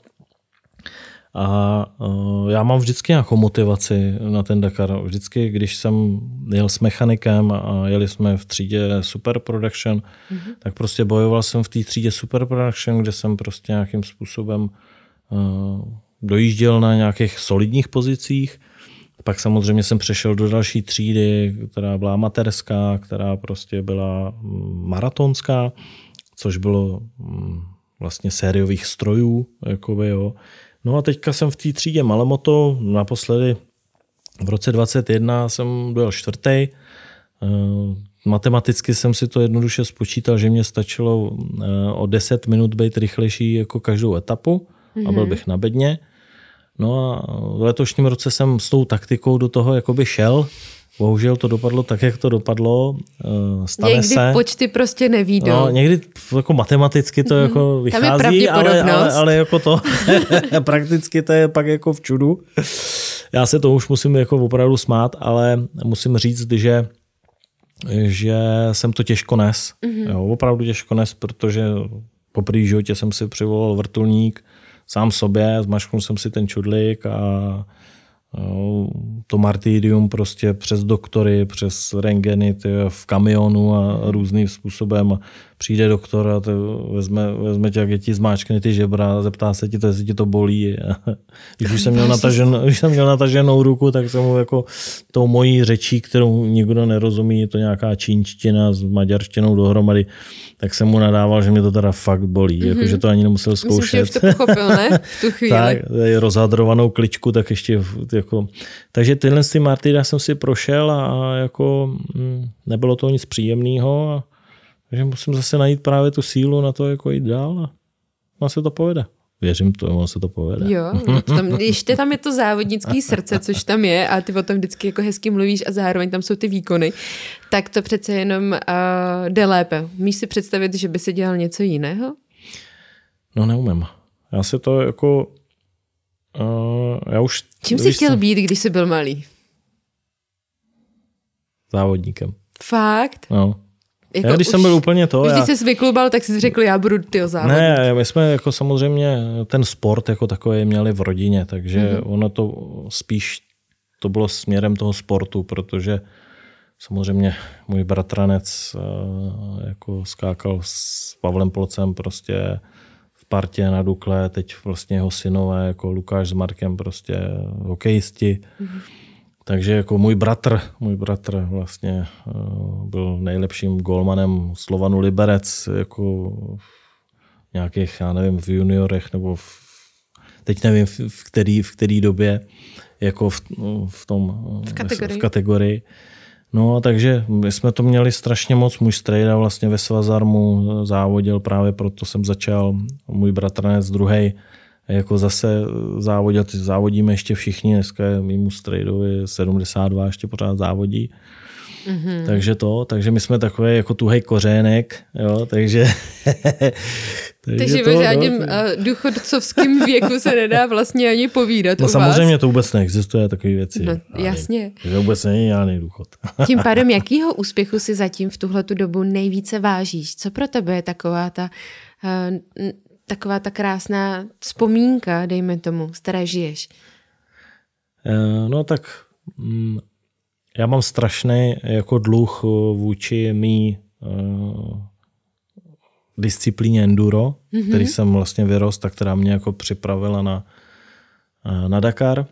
A uh, já mám vždycky nějakou motivaci na ten Dakar. Vždycky, když jsem jel s mechanikem a jeli jsme v třídě Super Production, mm-hmm. tak prostě bojoval jsem v té třídě Super Production, kde jsem prostě nějakým způsobem uh, dojížděl na nějakých solidních pozicích. Pak samozřejmě jsem přešel do další třídy, která byla amatérská, která prostě byla mm, maratonská, což bylo mm, vlastně sériových strojů. Jakoby, jo. No a teďka jsem v té třídě Malemoto, naposledy v roce 21 jsem dojel čtvrtý. Eh, matematicky jsem si to jednoduše spočítal, že mě stačilo eh, o 10 minut být rychlejší jako každou etapu mm-hmm. a byl mhm. bych na bedně. No a v letošním roce jsem s tou taktikou do toho jakoby šel, Bohužel to dopadlo tak, jak to dopadlo. Eh, stane někdy se. počty prostě nevídou. No, někdy jako matematicky to mm-hmm. jako vychází, ale, ale, ale jako to prakticky to je pak jako v čudu. Já se to už musím jako opravdu smát, ale musím říct, že že jsem to těžko nes. Mm-hmm. Jo, opravdu těžko nes, protože po první životě jsem si přivolal vrtulník sám sobě, zmašknul jsem si ten čudlík a to martyrium prostě přes doktory, přes rengeny v kamionu a různým způsobem. Přijde doktor a vezme, vezme tě, jak ti zmáčkne ty žebra, zeptá se ti to, jestli ti to bolí. Když už jsem měl, natažen, když jsem měl nataženou ruku, tak jsem mu jako tou mojí řečí, kterou nikdo nerozumí, je to nějaká čínština s maďarštinou dohromady, tak jsem mu nadával, že mě to teda fakt bolí, mm-hmm. jako, že to ani nemusel zkoušet. Myslím, že už to pochopil, ne? V tu chvíli. tak, rozhadrovanou kličku, tak ještě jako... Takže tyhle ty martyra jsem si prošel a jako mm, nebylo to nic příjemného. A, takže musím zase najít právě tu sílu na to, jako jít dál a se to povede. Věřím to, ono se to povede. Jo, no tam, ještě tam je to závodnický srdce, což tam je a ty o tom vždycky jako hezky mluvíš a zároveň tam jsou ty výkony, tak to přece jenom uh, jde lépe. Míš si představit, že by si dělal něco jiného? No neumím. Já si to jako... Uh, já už... Čím jsi chtěl jsem... být, když jsi byl malý? Závodníkem. Fakt? No. Jako já, když už, jsem byl úplně to... Když já... jsi vyklubal, tak jsi řekl, já budu ty závodník. Ne, my jsme jako samozřejmě ten sport jako takový měli v rodině, takže mm-hmm. ono to spíš to bylo směrem toho sportu, protože samozřejmě můj bratranec eh, jako skákal s Pavlem Polcem prostě v partě na Dukle, teď vlastně jeho synové jako Lukáš s Markem prostě hokejisti. Mm-hmm takže jako můj bratr, můj bratr vlastně uh, byl nejlepším golmanem Slovanu Liberec, jako v nějakých, já nevím, v juniorech nebo v, teď nevím, v, v, který, v který době, jako v, v tom v kategorii. v kategorii. No, takže my jsme to měli strašně moc. Můj strejda vlastně ve Svazarmu závodil, právě proto jsem začal. Můj bratranec druhý jako zase závodil, závodíme ještě všichni, dneska je mýmu strejdovi 72, ještě pořád závodí. Mm-hmm. Takže to, takže my jsme takový jako tuhej kořének, jo, takže... takže, takže to, ve žádném no, důchodcovském věku se nedá vlastně ani povídat No samozřejmě vás. to vůbec neexistuje, takové věci. No, jasně. Takže vůbec není žádný důchod. Tím pádem, jakýho úspěchu si zatím v tuhle tu dobu nejvíce vážíš? Co pro tebe je taková ta uh, taková ta krásná vzpomínka, dejme tomu, z které žiješ? No tak mm, já mám strašný jako dluh eh, vůči mý uh, disciplíně enduro, mm-hmm. který jsem vlastně vyrost a která mě jako připravila na, na Dakar.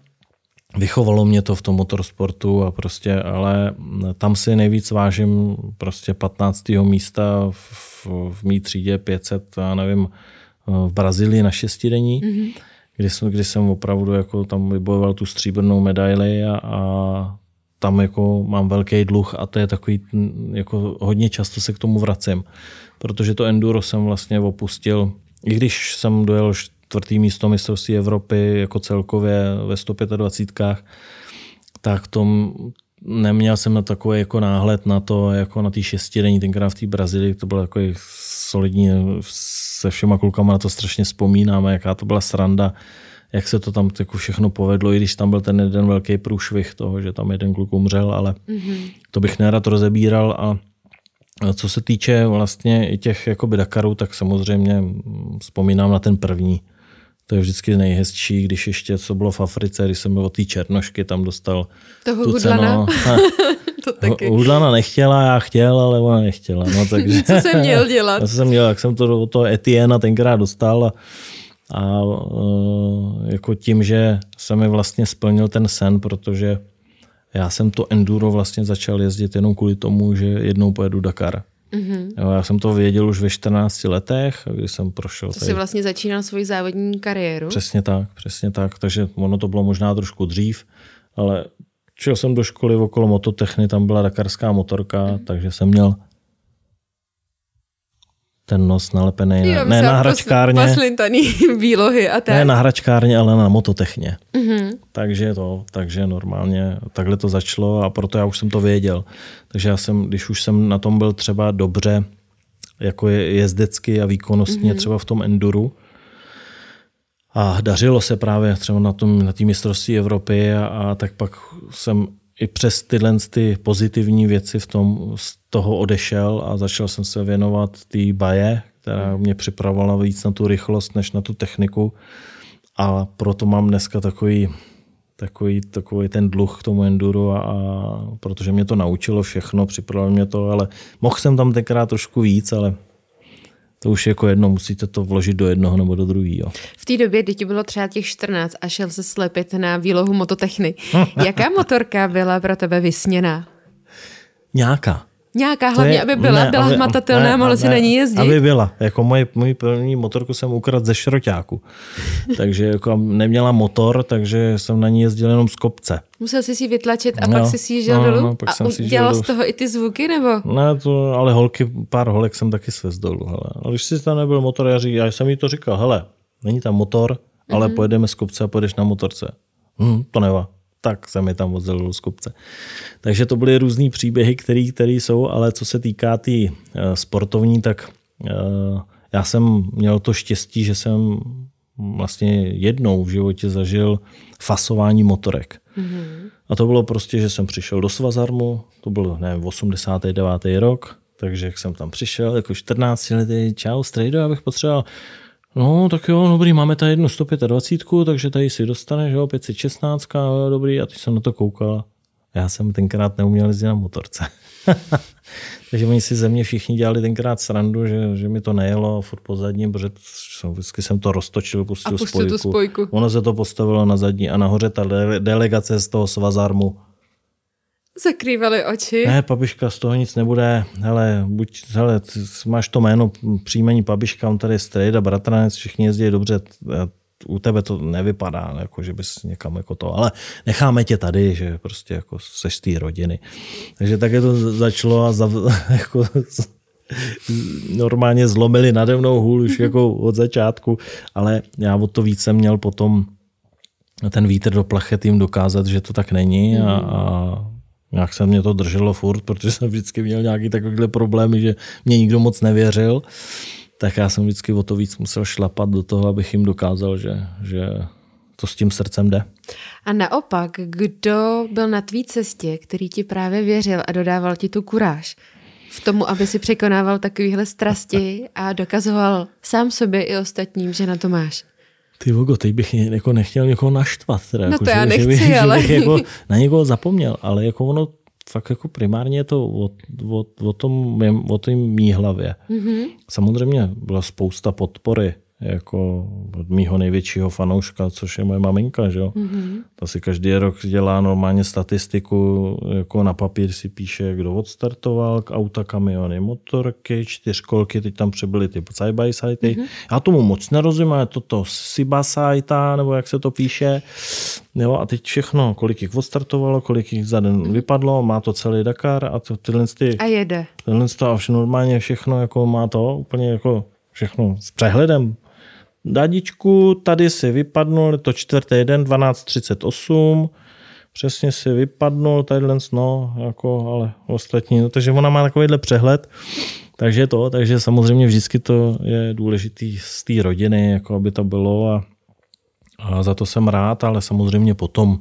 Vychovalo mě to v tom motorsportu a prostě, ale tam si nejvíc vážím prostě 15. místa v, v mý třídě 500, já nevím, v Brazílii na šestidení, mm-hmm. kdy, jsem, kdy jsem opravdu jako tam vybojoval tu stříbrnou medaili a, a tam jako mám velký dluh a to je takový, jako hodně často se k tomu vracím, protože to enduro jsem vlastně opustil, i když jsem dojel čtvrtý místo mistrovství Evropy jako celkově ve 125, tak tom neměl jsem na takový jako náhled na to, jako na té šestidenní, tenkrát v té Brazílii, to bylo takový solidní, se všema klukama na to strašně vzpomínáme, jaká to byla sranda, jak se to tam jako všechno povedlo, i když tam byl ten jeden velký průšvih toho, že tam jeden kluk umřel, ale mm-hmm. to bych nerad rozebíral a co se týče vlastně i těch jakoby Dakarů, tak samozřejmě vzpomínám na ten první. To je vždycky nejhezčí, když ještě co bylo v Africe, když jsem byl od té Černošky, tam dostal Toho tu hudlana. cenu. to taky. Hudlana nechtěla, já chtěl, ale ona nechtěla. No, takže, co jsem měl dělat? co jsem měl, jak jsem to do toho Etienne tenkrát dostal a, a jako tím, že se mi vlastně splnil ten sen, protože já jsem to enduro vlastně začal jezdit jenom kvůli tomu, že jednou pojedu Dakar. Mm-hmm. Jo, já jsem to věděl už ve 14 letech, když jsem prošel. To jsi vlastně začínal svoji závodní kariéru? Přesně tak, přesně tak. Takže ono to bylo možná trošku dřív, ale šel jsem do školy okolo mototechny, tam byla dakarská motorka, mm-hmm. takže jsem měl ten nos nalepený jo, na, ne na hračkárně. Paslintaný výlohy a tak. Ne na hračkárně, ale na mototechně. Mm-hmm. Takže to, takže normálně takhle to začalo a proto já už jsem to věděl. Takže já jsem, když už jsem na tom byl třeba dobře, jako je jezdecky a výkonnostně mm-hmm. třeba v tom enduru, a dařilo se právě třeba na tom na té mistrovství Evropy a, a tak pak jsem i přes tyhle ty pozitivní věci v tom z toho odešel a začal jsem se věnovat té baje, která mě připravovala víc na tu rychlost než na tu techniku. A proto mám dneska takový, takový, takový ten dluh k tomu enduro, a, a protože mě to naučilo všechno, připravilo mě to, ale mohl jsem tam tenkrát trošku víc, ale to už jako jedno, musíte to vložit do jednoho nebo do druhého. V té době, kdy ti bylo třeba těch 14 a šel se slepit na výlohu mototechny, jaká motorka byla pro tebe vysněná? Nějaká. Nějaká, hlavně, je, aby byla, ne, byla aby, hmatatelná, mohla si na ní jezdit. Aby byla. Jako moje, můj první motorku jsem ukradl ze šroťáku. takže jako neměla motor, takže jsem na ní jezdil jenom z kopce. Musel jsi si vytlačit a no, pak jsi si jížděl no, dolů? No, pak a jsem si dělal z toho i ty zvuky, nebo? Ne, to, ale holky, pár holek jsem taky svez dolů. Hele. Ale když si tam nebyl motor, já, řík, já jsem jí to říkal, hele, není tam motor, ale mm-hmm. pojedeme z kopce a pojedeš na motorce. Hm, to nevá tak se mi tam vozil z kopce. Takže to byly různý příběhy, které jsou, ale co se týká té tý, uh, sportovní, tak uh, já jsem měl to štěstí, že jsem vlastně jednou v životě zažil fasování motorek. Mm-hmm. A to bylo prostě, že jsem přišel do Svazarmu, to byl nevím, 89. rok, takže jak jsem tam přišel, jako 14 letý, čau, strejdo, já bych potřeboval No, tak jo, dobrý, máme tady jednu 125, takže tady si dostaneš, jo, 516, jo, dobrý, a teď jsem na to koukal. Já jsem tenkrát neuměl jezdit na motorce. takže oni si ze mě všichni dělali tenkrát srandu, že, že mi to nejelo furt po zadním, protože vždycky jsem to roztočil, pustil, a pustil spojku. Tu spojku. Ono se to postavilo na zadní a nahoře ta delegace z toho svazarmu Zakrývali oči. Ne, Pabiška, z toho nic nebude. Hele, buď, hele, máš to jméno, příjmení Pabiška, on tady je strejda, bratranec, všichni jezdí dobře, u tebe to nevypadá, jako, že bys někam jako to, ale necháme tě tady, že prostě jako seš z té rodiny. Takže také to začalo a za, jako, normálně zlomili nade mnou hůl už jako od začátku, ale já o to víc jsem měl potom ten vítr do plachet jim dokázat, že to tak není a, a nějak se mě to drželo furt, protože jsem vždycky měl nějaký takovýhle problémy, že mě nikdo moc nevěřil tak já jsem vždycky o to víc musel šlapat do toho, abych jim dokázal, že, že to s tím srdcem jde. A naopak, kdo byl na tvý cestě, který ti právě věřil a dodával ti tu kuráž v tomu, aby si překonával takovéhle strasti a dokazoval sám sobě i ostatním, že na to máš? Ty vogo, teď bych jako nechtěl někoho naštvat. Teda, no jako, to že, já nechci, že bych, ale... Že bych jako na někoho zapomněl, ale jako ono fakt jako primárně je to o, o, o tom, o tom mý hlavě. Mm-hmm. Samozřejmě byla spousta podpory jako od mýho největšího fanouška, což je moje maminka, že jo. Mm-hmm. Ta si každý rok dělá normálně statistiku, jako na papír si píše, kdo odstartoval, k auta, kamiony, motorky, čtyřkolky, teď tam přibyly ty side by side. Mm-hmm. Já tomu moc nerozumím, ale toto Sibasajta, nebo jak se to píše. Jo, a teď všechno, kolik jich odstartovalo, kolik jich za den vypadlo, má to celý Dakar a to, tyhle ty, a jede. Tyhle to a normálně všechno jako má to úplně jako všechno s přehledem dadičku, tady si vypadnul, to čtvrtý den, 12.38, přesně si vypadnul, tadyhle, no, jako, ale ostatní, no, takže ona má takovýhle přehled, takže to, takže samozřejmě vždycky to je důležitý z té rodiny, jako aby to bylo a, a za to jsem rád, ale samozřejmě potom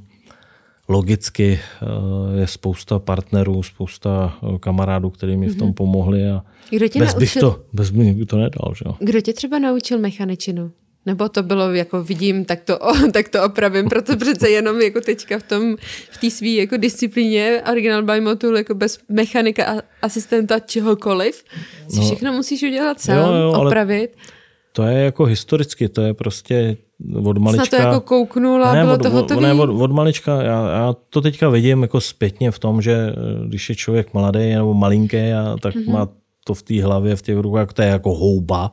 logicky eh, je spousta partnerů, spousta eh, kamarádů, kteří mi v tom mhm. pomohli a Kdo tě bez, naučil... bych to, bez bych to nedal. Že? Kdo tě třeba naučil mechaničinu? Nebo to bylo jako vidím, tak to, o, tak to opravím, proto přece jenom jako teďka v tom, v té své jako disciplíně Original by Motul jako bez mechanika a asistenta čehokoliv, si no, všechno musíš udělat sám, jo, jo, opravit. To je jako historicky, to je prostě od malička. Snad to jako kouknul a ne, bylo od, to hotový? Ne, od, od malička, já, já, to teďka vidím jako zpětně v tom, že eh, když je člověk mladý nebo malinký, a, tak mm-hmm. má to v té hlavě, v těch rukách, to je jako houba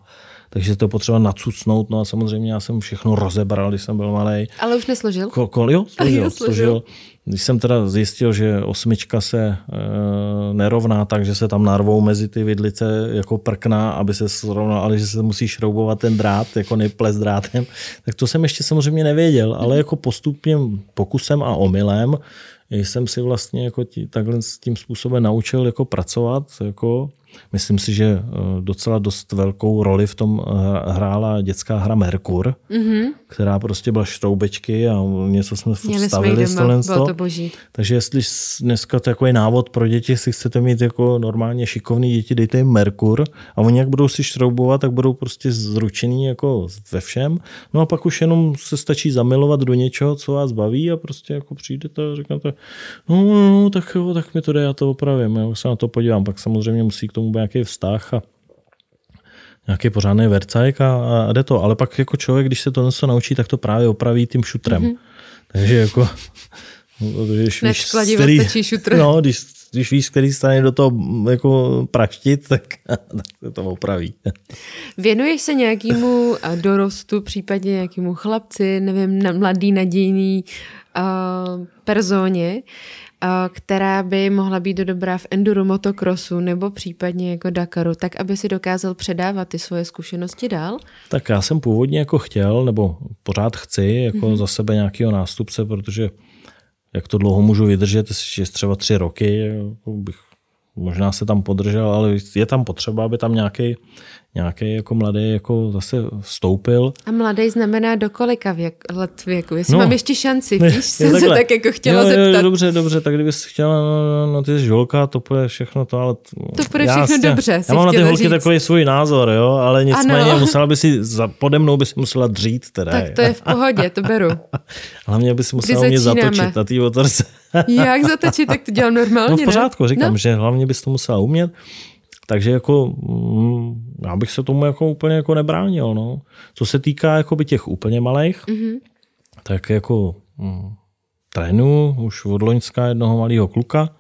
takže to potřeba nacucnout. No a samozřejmě já jsem všechno rozebral, když jsem byl malý. Ale už nesložil? Ko, ko, jo, složil, jo, složil. složil. Když jsem teda zjistil, že osmička se e, nerovná tak, že se tam narvou mezi ty vidlice jako prkna, aby se srovnal, ale že se musí šroubovat ten drát, jako neples drátem, tak to jsem ještě samozřejmě nevěděl, ale jako postupným pokusem a omylem jsem si vlastně jako tí, takhle s tím způsobem naučil jako pracovat, jako Myslím si, že eh, docela dost velkou roli v tom eh, hrála dětská hra Merkur, mm-hmm. která prostě byla šroubečky a něco jsme Měli stavili. Jsme doma, bylo to boží. Takže jestli dneska takový návod pro děti, si chcete mít jako normálně šikovný děti, dejte jim Merkur a oni jak budou si šroubovat, tak budou prostě zručený jako ve všem. No a pak už jenom se stačí zamilovat do něčeho, co vás baví a prostě jako přijdete a řeknete, no, no, no tak jo, tak mi to jde, já to opravím, já se na to podívám. Pak samozřejmě musí k tomu tomu nějaký vztah a nějaký pořádný vercajk a, a jde to. Ale pak jako člověk, když se to něco naučí, tak to právě opraví tím šutrem. Mm-hmm. Takže jako... Když víš, který, stačí šutr. No, když, když víš, který stane do toho jako praštit, tak, tak se to opraví. Věnuješ se nějakému dorostu, případně nějakému chlapci, nevím, mladý, nadějný uh, personě, která by mohla být do dobrá v enduro motocrossu nebo případně jako Dakaru, tak aby si dokázal předávat ty svoje zkušenosti dál? Tak já jsem původně jako chtěl, nebo pořád chci jako mm-hmm. za sebe nějakého nástupce, protože jak to dlouho můžu vydržet, je třeba tři roky, bych možná se tam podržel, ale je tam potřeba, aby tam nějaký nějaký jako mladý jako zase vstoupil. A mladý znamená do kolika věk, let věku? Jestli no, mám ještě šanci, víš, je, jsem takhle. se tak jako chtěla jo, zeptat. Jo, dobře, dobře, tak kdybys chtěla, no, no, no ty jsi žolka, to bude všechno to, ale... To bude všechno jasně, dobře, Já mám na ty holky říct. takový svůj názor, jo, ale nicméně ano. musela by si, za, pode mnou by si musela dřít teda. Tak to je v pohodě, to beru. Hlavně by si musela mě zatočit na té motorce. Jak zatočit, tak to dělám normálně, No v pořádku, říkám, no. že hlavně bys to musela umět. Takže jako, mm, já bych se tomu jako úplně jako nebránil. No. Co se týká jakoby těch úplně malých, mm-hmm. tak jako mm, trénu už od Loňska jednoho malého kluka,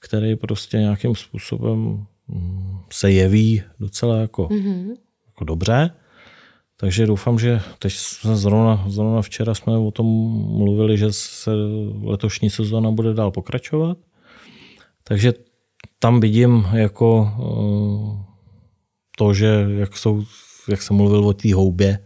který prostě nějakým způsobem mm, se jeví docela jako, mm-hmm. jako dobře. Takže doufám, že teď jsme zrovna, zrovna včera jsme o tom mluvili, že se letošní sezóna bude dál pokračovat. Takže tam vidím jako eh, to, že jak, jsou, jak jsem mluvil o té houbě,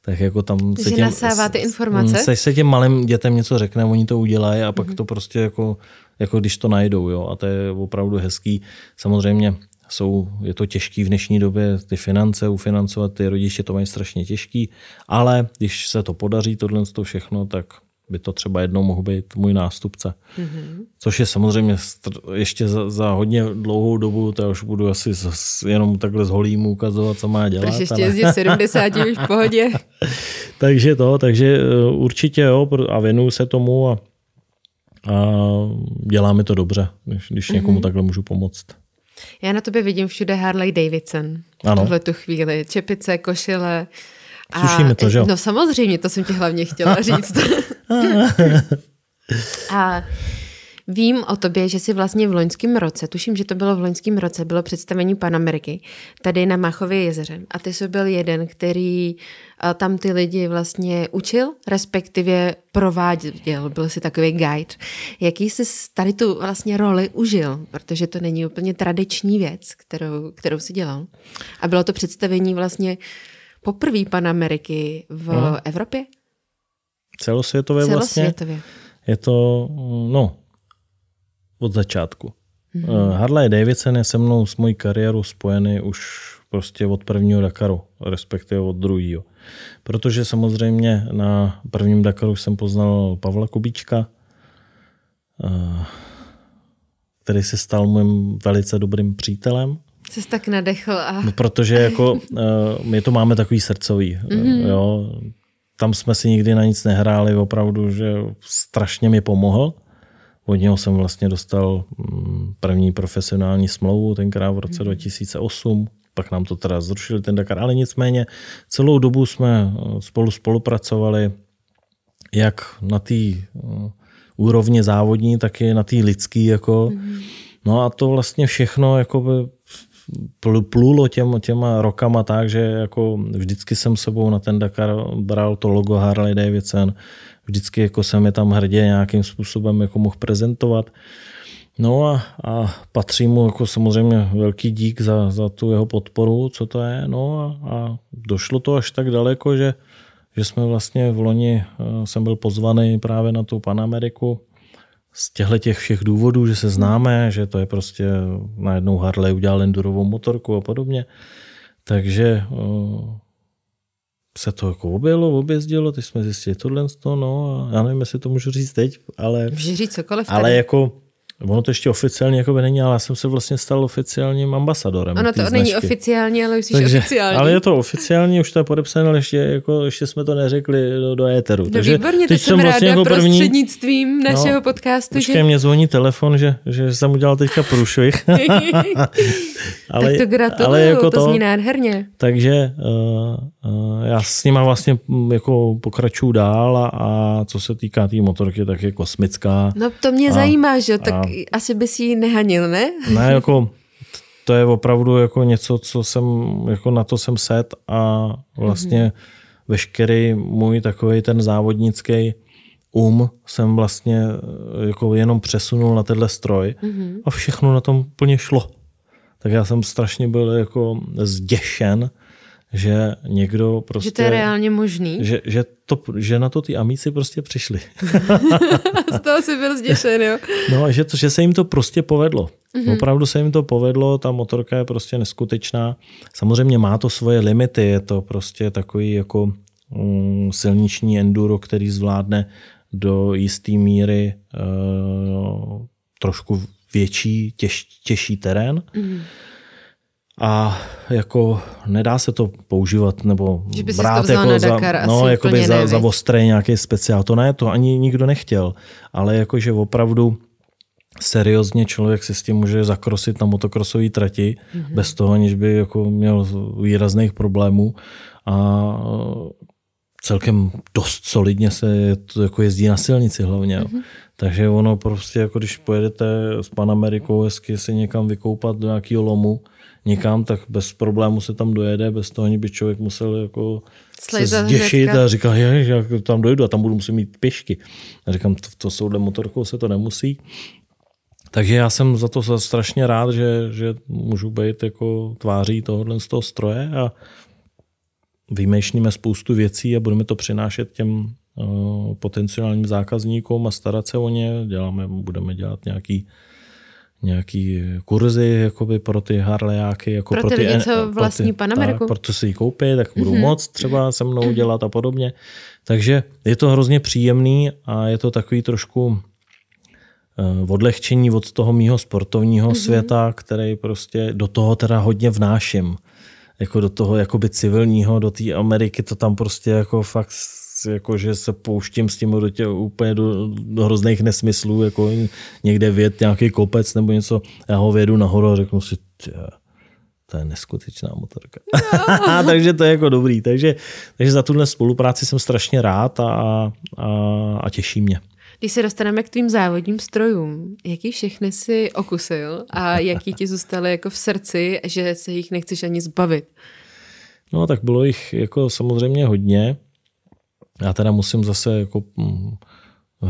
tak jako tam se těm, nasává ty informace? Se, se těm malým dětem něco řekne, oni to udělají a pak mm-hmm. to prostě jako, jako když to najdou. Jo? A to je opravdu hezký. Samozřejmě jsou, je to těžký v dnešní době, ty finance, ufinancovat ty rodiče to mají strašně těžký, ale když se to podaří, tohle to všechno, tak by to třeba jednou mohl být můj nástupce. Mm-hmm. Což je samozřejmě ještě za, za hodně dlouhou dobu, to už budu asi z, jenom takhle z holímu ukazovat, co má dělat. Takže ještě jezdit 70 už v pohodě. takže to, takže eh, určitě jo, a věnuju se tomu a, a dělá mi to dobře, když, když mm-hmm. někomu takhle můžu pomoct. Já na tobě vidím všude Harley Davidson. Ano. V tuhle tu chvíli. Čepice, košile. A, Slušíme to, že No samozřejmě, to jsem ti hlavně chtěla říct. a Vím o tobě, že jsi vlastně v loňském roce, tuším, že to bylo v loňském roce, bylo představení Panameriky tady na Machově jezeře. A ty jsi byl jeden, který tam ty lidi vlastně učil, respektive prováděl, byl si takový guide. Jaký jsi tady tu vlastně roli užil, protože to není úplně tradiční věc, kterou, kterou si dělal. A bylo to představení vlastně poprvé Panameriky v hmm. Evropě? Celosvětově, Celosvětově vlastně. Je to, no, od začátku. Mm-hmm. Harley Davidson je se mnou s mojí kariérou spojený už prostě od prvního Dakaru, respektive od druhého. Protože samozřejmě na prvním Dakaru jsem poznal Pavla Kubíčka, eh, který se stal mým velice dobrým přítelem. Jsi tak nadechl. A... No, protože jako eh, my to máme takový srdcový. Mm-hmm. Jo. Tam jsme si nikdy na nic nehráli, opravdu, že strašně mi pomohl. Od něho jsem vlastně dostal mm, první profesionální smlouvu tenkrát v roce 2008. Mhm. Pak nám to teda zrušili ten Dakar, ale nicméně celou dobu jsme eh, spolu spolupracovali jak na té eh, úrovni závodní, tak i na té lidský. Jako. Mm. No a to vlastně všechno jako plulo těm, těma rokama tak, že jako vždycky jsem sebou na ten Dakar bral to logo Harley Davidson, vždycky jako jsem je tam hrdě nějakým způsobem jako mohl prezentovat. No a, a patří mu jako samozřejmě velký dík za, za tu jeho podporu, co to je. No a, a došlo to až tak daleko, že, že jsme vlastně v loni, eh, jsem byl pozvaný právě na tu Panameriku z těchto těch všech důvodů, že se známe, že to je prostě najednou Harley udělal endurovou motorku a podobně. Takže eh, se to jako objelo, objezdilo, teď jsme zjistili tohle, no a já nevím, jestli to můžu říct teď, ale... Můžeš říct cokoliv tady. Ale jako Ono to ještě oficiálně jako by není, ale já jsem se vlastně stal oficiálním ambasadorem. Ono to značky. není oficiálně, ale už jsi Takže, oficiální. Ale je to oficiální, už to je podepsané, ale ještě, jako, ještě jsme to neřekli do, do éteru. No Takže výborně, teď jsem vlastně jako první, prostřednictvím no, našeho no, podcastu. Počkej, že... mě zvoní telefon, že, že jsem udělal teďka průšvih. ale, tak to gratuluju, ale jako to, to zní nádherně. Takže uh, uh, já s nima vlastně jako pokračuju dál a, a co se týká té tý motorky, tak je kosmická. No to mě a, zajímá, že tak asi bys ji nehanil, ne? Ne, jako to je opravdu jako něco, co jsem, jako na to jsem set a vlastně mm-hmm. veškerý můj takový ten závodnický um jsem vlastně jako jenom přesunul na tenhle stroj mm-hmm. a všechno na tom plně šlo. Tak já jsem strašně byl jako zděšen, že někdo prostě... Že to je reálně možný? Že, že, to, že na to ty amíci prostě přišli. Z toho si byl zděšen, jo? No a že, to, že se jim to prostě povedlo. Mm-hmm. Opravdu se jim to povedlo, ta motorka je prostě neskutečná. Samozřejmě má to svoje limity, je to prostě takový jako um, silniční enduro, který zvládne do jisté míry uh, trošku větší, těž, těžší terén. Mm-hmm a jako nedá se to používat nebo že by brát to jako za, Dakar, no, jako by za, za ostré nějaký speciál. To ne, to ani nikdo nechtěl, ale jakože opravdu seriózně člověk si s tím může zakrosit na motokrosové trati mm-hmm. bez toho, aniž by jako měl výrazných problémů. A celkem dost solidně se to jako jezdí na silnici hlavně. Mm-hmm. Takže ono prostě, jako když pojedete s Panamerikou hezky se někam vykoupat do nějakého lomu, někam, tak bez problému se tam dojede, bez toho, by člověk musel jako se zděšit a říká, že já tam dojdu a tam budu muset mít pěšky. A říkám, to, to souhle motorkou se to nemusí. Takže já jsem za to strašně rád, že, že můžu být jako tváří tohohle z toho stroje a vymýšlíme spoustu věcí a budeme to přinášet těm uh, potenciálním zákazníkům a starat se o ně. Děláme, budeme dělat nějaký nějaký kurzy jakoby pro ty harlejáky. Jako pro, pro ty lidi, co vlastní Panameriku. proto si ji koupí, tak budou mm-hmm. moc třeba se mnou dělat a podobně. Takže je to hrozně příjemný a je to takový trošku eh, odlehčení od toho mýho sportovního mm-hmm. světa, který prostě do toho teda hodně vnáším. Jako do toho jakoby civilního, do té Ameriky to tam prostě jako fakt jako že se pouštím s tím do tě, úplně do, do hrozných nesmyslů, jako někde věd nějaký kopec nebo něco, já ho vědu nahoru a řeknu si, tě, to je neskutečná motorka. No. takže to je jako dobrý. Takže, takže za tuhle spolupráci jsem strašně rád a, a, a těší mě. Když se dostaneme k tvým závodním strojům, jaký všechny si okusil a jaký ti zůstaly jako v srdci, že se jich nechceš ani zbavit? No tak bylo jich jako samozřejmě hodně. Já teda musím zase jako hm,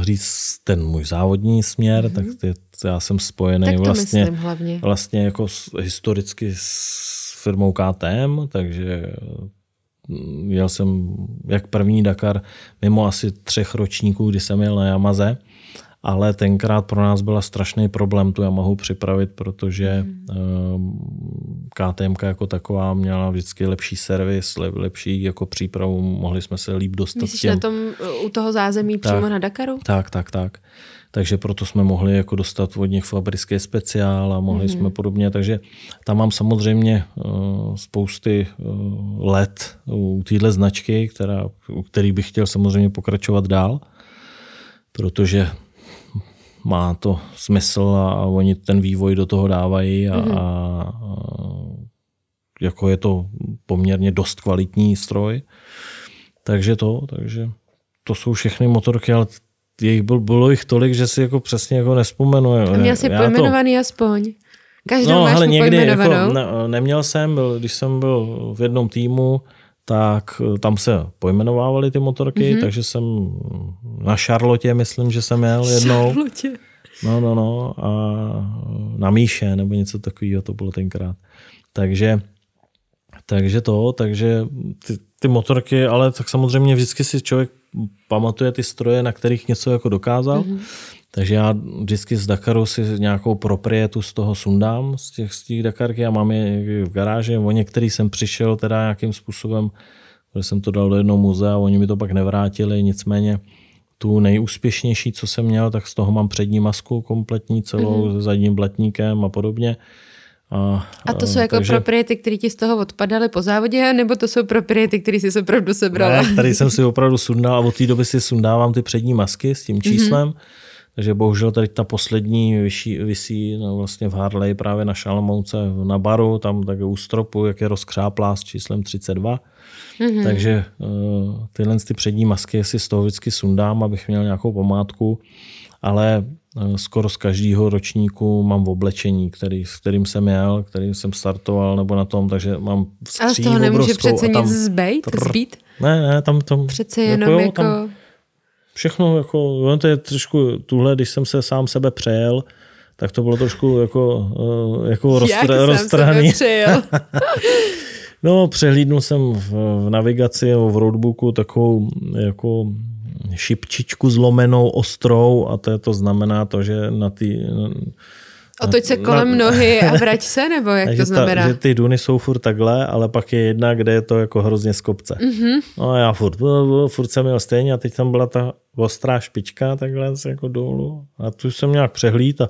říct ten můj závodní směr, mm-hmm. tak ty, já jsem spojený tak vlastně, hlavně. vlastně jako s, historicky s firmou KTM, takže hm, jel jsem jak první Dakar mimo asi třech ročníků, kdy jsem jel na Yamaze, ale tenkrát pro nás byla strašný problém tu Yamahu připravit, protože mm. KTM jako taková měla vždycky lepší servis, lepší jako přípravu, mohli jsme se líp dostat. Myslíš těm... na tom, u toho zázemí tak, přímo na Dakaru? Tak, tak, tak. Takže proto jsme mohli jako dostat od nich fabrické speciál a mohli mm. jsme podobně. Takže tam mám samozřejmě uh, spousty uh, let u téhle značky, která, u který bych chtěl samozřejmě pokračovat dál, protože má to smysl a, a oni ten vývoj do toho dávají a, mm-hmm. a, a jako je to poměrně dost kvalitní stroj. Takže to, takže to jsou všechny motorky, ale jich byl, bylo jich tolik, že si jako přesně jako nespomenu. A měl jsi pojmenovaný to... aspoň. Každou no, máš ale někdy jako ne, neměl jsem, byl, když jsem byl v jednom týmu, tak tam se pojmenovávaly ty motorky, mm-hmm. takže jsem na Charlotte, myslím, že jsem jel jednou. Charlotte. No, no, no. A na Míše nebo něco takového to bylo tenkrát. Takže, takže to, takže ty, ty motorky, ale tak samozřejmě vždycky si člověk pamatuje ty stroje, na kterých něco jako dokázal. Mm-hmm. Takže já vždycky z Dakaru si nějakou proprietu z toho sundám, z těch, z těch Dakarky a mám je v garáži. O některý jsem přišel teda nějakým způsobem, že jsem to dal do jednoho muzea oni mi to pak nevrátili, nicméně tu nejúspěšnější, co jsem měl, tak z toho mám přední masku kompletní celou mm-hmm. s zadním blatníkem a podobně. A, a to jsou jako takže... propriety, které ti z toho odpadaly po závodě, nebo to jsou propriety, které jsi opravdu sebral? Ne, tady jsem si opravdu sundal a od té doby si sundávám ty přední masky s tím mhm. číslem. Mm-hmm. Takže bohužel tady ta poslední vyší, vysí no, vlastně v Harley právě na Šalmounce na baru, tam tak u stropu, jak je rozkřáplá s číslem 32. Mm-hmm. Takže uh, tyhle ty přední masky si z toho vždycky sundám, abych měl nějakou památku, ale uh, skoro z každého ročníku mám v oblečení, který, s kterým jsem jel, kterým jsem startoval nebo na tom, takže mám skříň Ale z toho nemůže přece nic zbejt, zbít? Ne, ne, tam, tam Přece jenom jako... jako... Tam, všechno, jako, to je trošku tuhle, když jsem se sám sebe přejel, tak to bylo trošku jako, uh, jako roztr- roztrhaný. no, přehlídnul jsem v, v navigaci nebo v roadbooku takovou jako šipčičku zlomenou, ostrou a to, to znamená to, že na ty Otoč se kolem na, nohy a vrať se, nebo jak to znamená? Ta, že ty duny jsou furt takhle, ale pak je jedna, kde je to jako hrozně z kopce. Mm-hmm. No a já furt, furt jsem měl stejně a teď tam byla ta ostrá špička takhle jako dolů a tu jsem nějak přehlíd a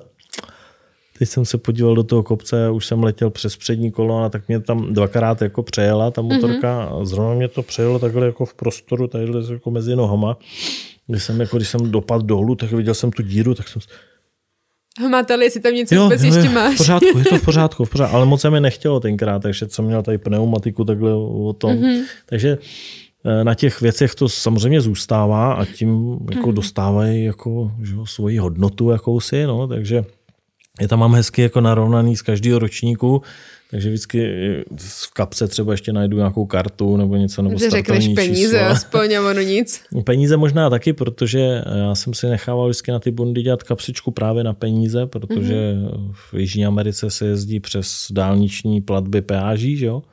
teď jsem se podíval do toho kopce už jsem letěl přes přední kolo a tak mě tam dvakrát jako přejela ta motorka mm-hmm. a zrovna mě to přejelo takhle jako v prostoru, tadyhle jako mezi nohama. Když jsem, jako, když jsem dopadl dolů, tak viděl jsem tu díru, tak jsem Hmatali, jestli tam něco jo, vůbec jo, ještě máš. V pořádku, je to v pořádku, v pořádku, ale moc se mi nechtělo tenkrát, takže jsem měl tady pneumatiku takhle o tom. Mm-hmm. Takže eh, na těch věcech to samozřejmě zůstává a tím jako Mhm. dostávají jako, že svoji hodnotu jakousi, no, takže je tam mám hezky jako narovnaný z každého ročníku, takže vždycky v kapse třeba ještě najdu nějakou kartu nebo něco, nebo Že řekneš peníze číslo. aspoň a ono nic. Peníze možná taky, protože já jsem si nechával vždycky na ty bondy dělat kapsičku právě na peníze, protože mm-hmm. v Jižní Americe se jezdí přes dálniční platby peáží, že jo?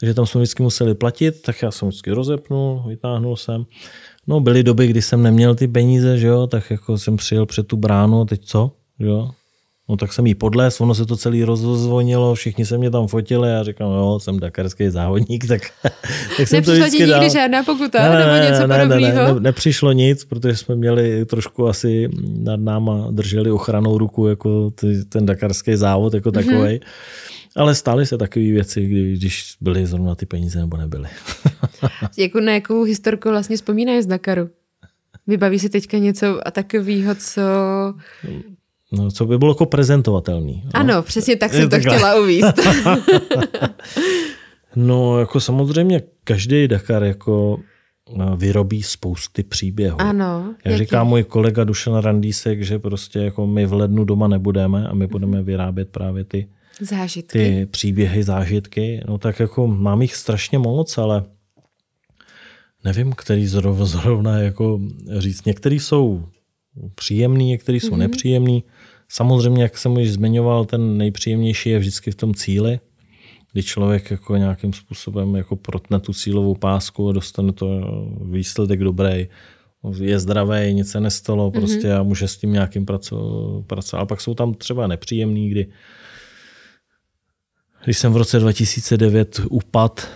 takže tam jsme vždycky museli platit, tak já jsem vždycky rozepnul, vytáhnul jsem. No byly doby, kdy jsem neměl ty peníze, že jo? tak jako jsem přijel před tu bránu, teď co? Jo? No tak jsem jí podles, ono se to celý rozzvonilo, všichni se mě tam fotili a říkám, jo, jsem dakarský závodník, tak, tak jsem to vždycky nikdy dal. žádná pokuta nebo něco ne, ne, podobného? ne, ne, nepřišlo nic, protože jsme měli trošku asi nad náma drželi ochranou ruku jako ty, ten dakarský závod jako Mhm. takový. Ale staly se takové věci, kdy, když byly zrovna ty peníze nebo nebyly. Jako na jakou historku vlastně vzpomínáš z Dakaru? Vybaví si teďka něco a takového, co... No, co by bylo jako prezentovatelný. No. Ano, přesně tak jsem to takhle. chtěla uvíct. no, jako samozřejmě každý Dakar jako no, vyrobí spousty příběhů. ano. Jak jaký? říká můj kolega Dušan Randísek, že prostě jako my v lednu doma nebudeme a my budeme vyrábět právě ty, Zážitky. ty příběhy, zážitky. No tak jako mám jich strašně moc, ale nevím, který zrovna, zrovna jako říct. Některý jsou příjemný, některý jsou mm-hmm. nepříjemný. Samozřejmě, jak jsem už zmiňoval, ten nejpříjemnější je vždycky v tom cíli, kdy člověk jako nějakým způsobem jako protne tu cílovou pásku a dostane to výsledek dobrý, je zdravý, nic se nestalo prostě a může s tím nějakým pracovat. A pak jsou tam třeba nepříjemný, kdy když jsem v roce 2009 upad,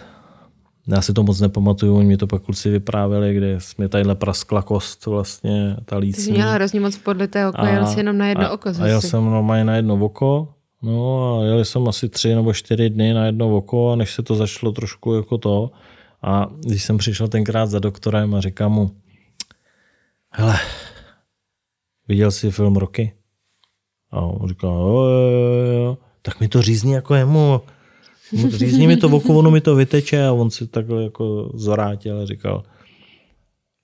já si to moc nepamatuju, oni mi to pak kluci vyprávěli, kde mě tadyhle praskla kost vlastně, ta Ty jsi lícní. měla hrozně moc podlité oko, jel jsi jenom na jedno a, oko A jel zase. jsem normálně na jedno oko, no a jeli jsem asi tři nebo čtyři dny na jedno oko, a než se to začalo trošku jako to. A když jsem přišel tenkrát za doktorem a říkám mu, hele, viděl jsi film Roky? A on říkal, jo, jo, jo, jo. tak mi to řízní jako jemu. Řízní mi to oko, ono mi to vyteče a on si takhle jako zvrátil a říkal,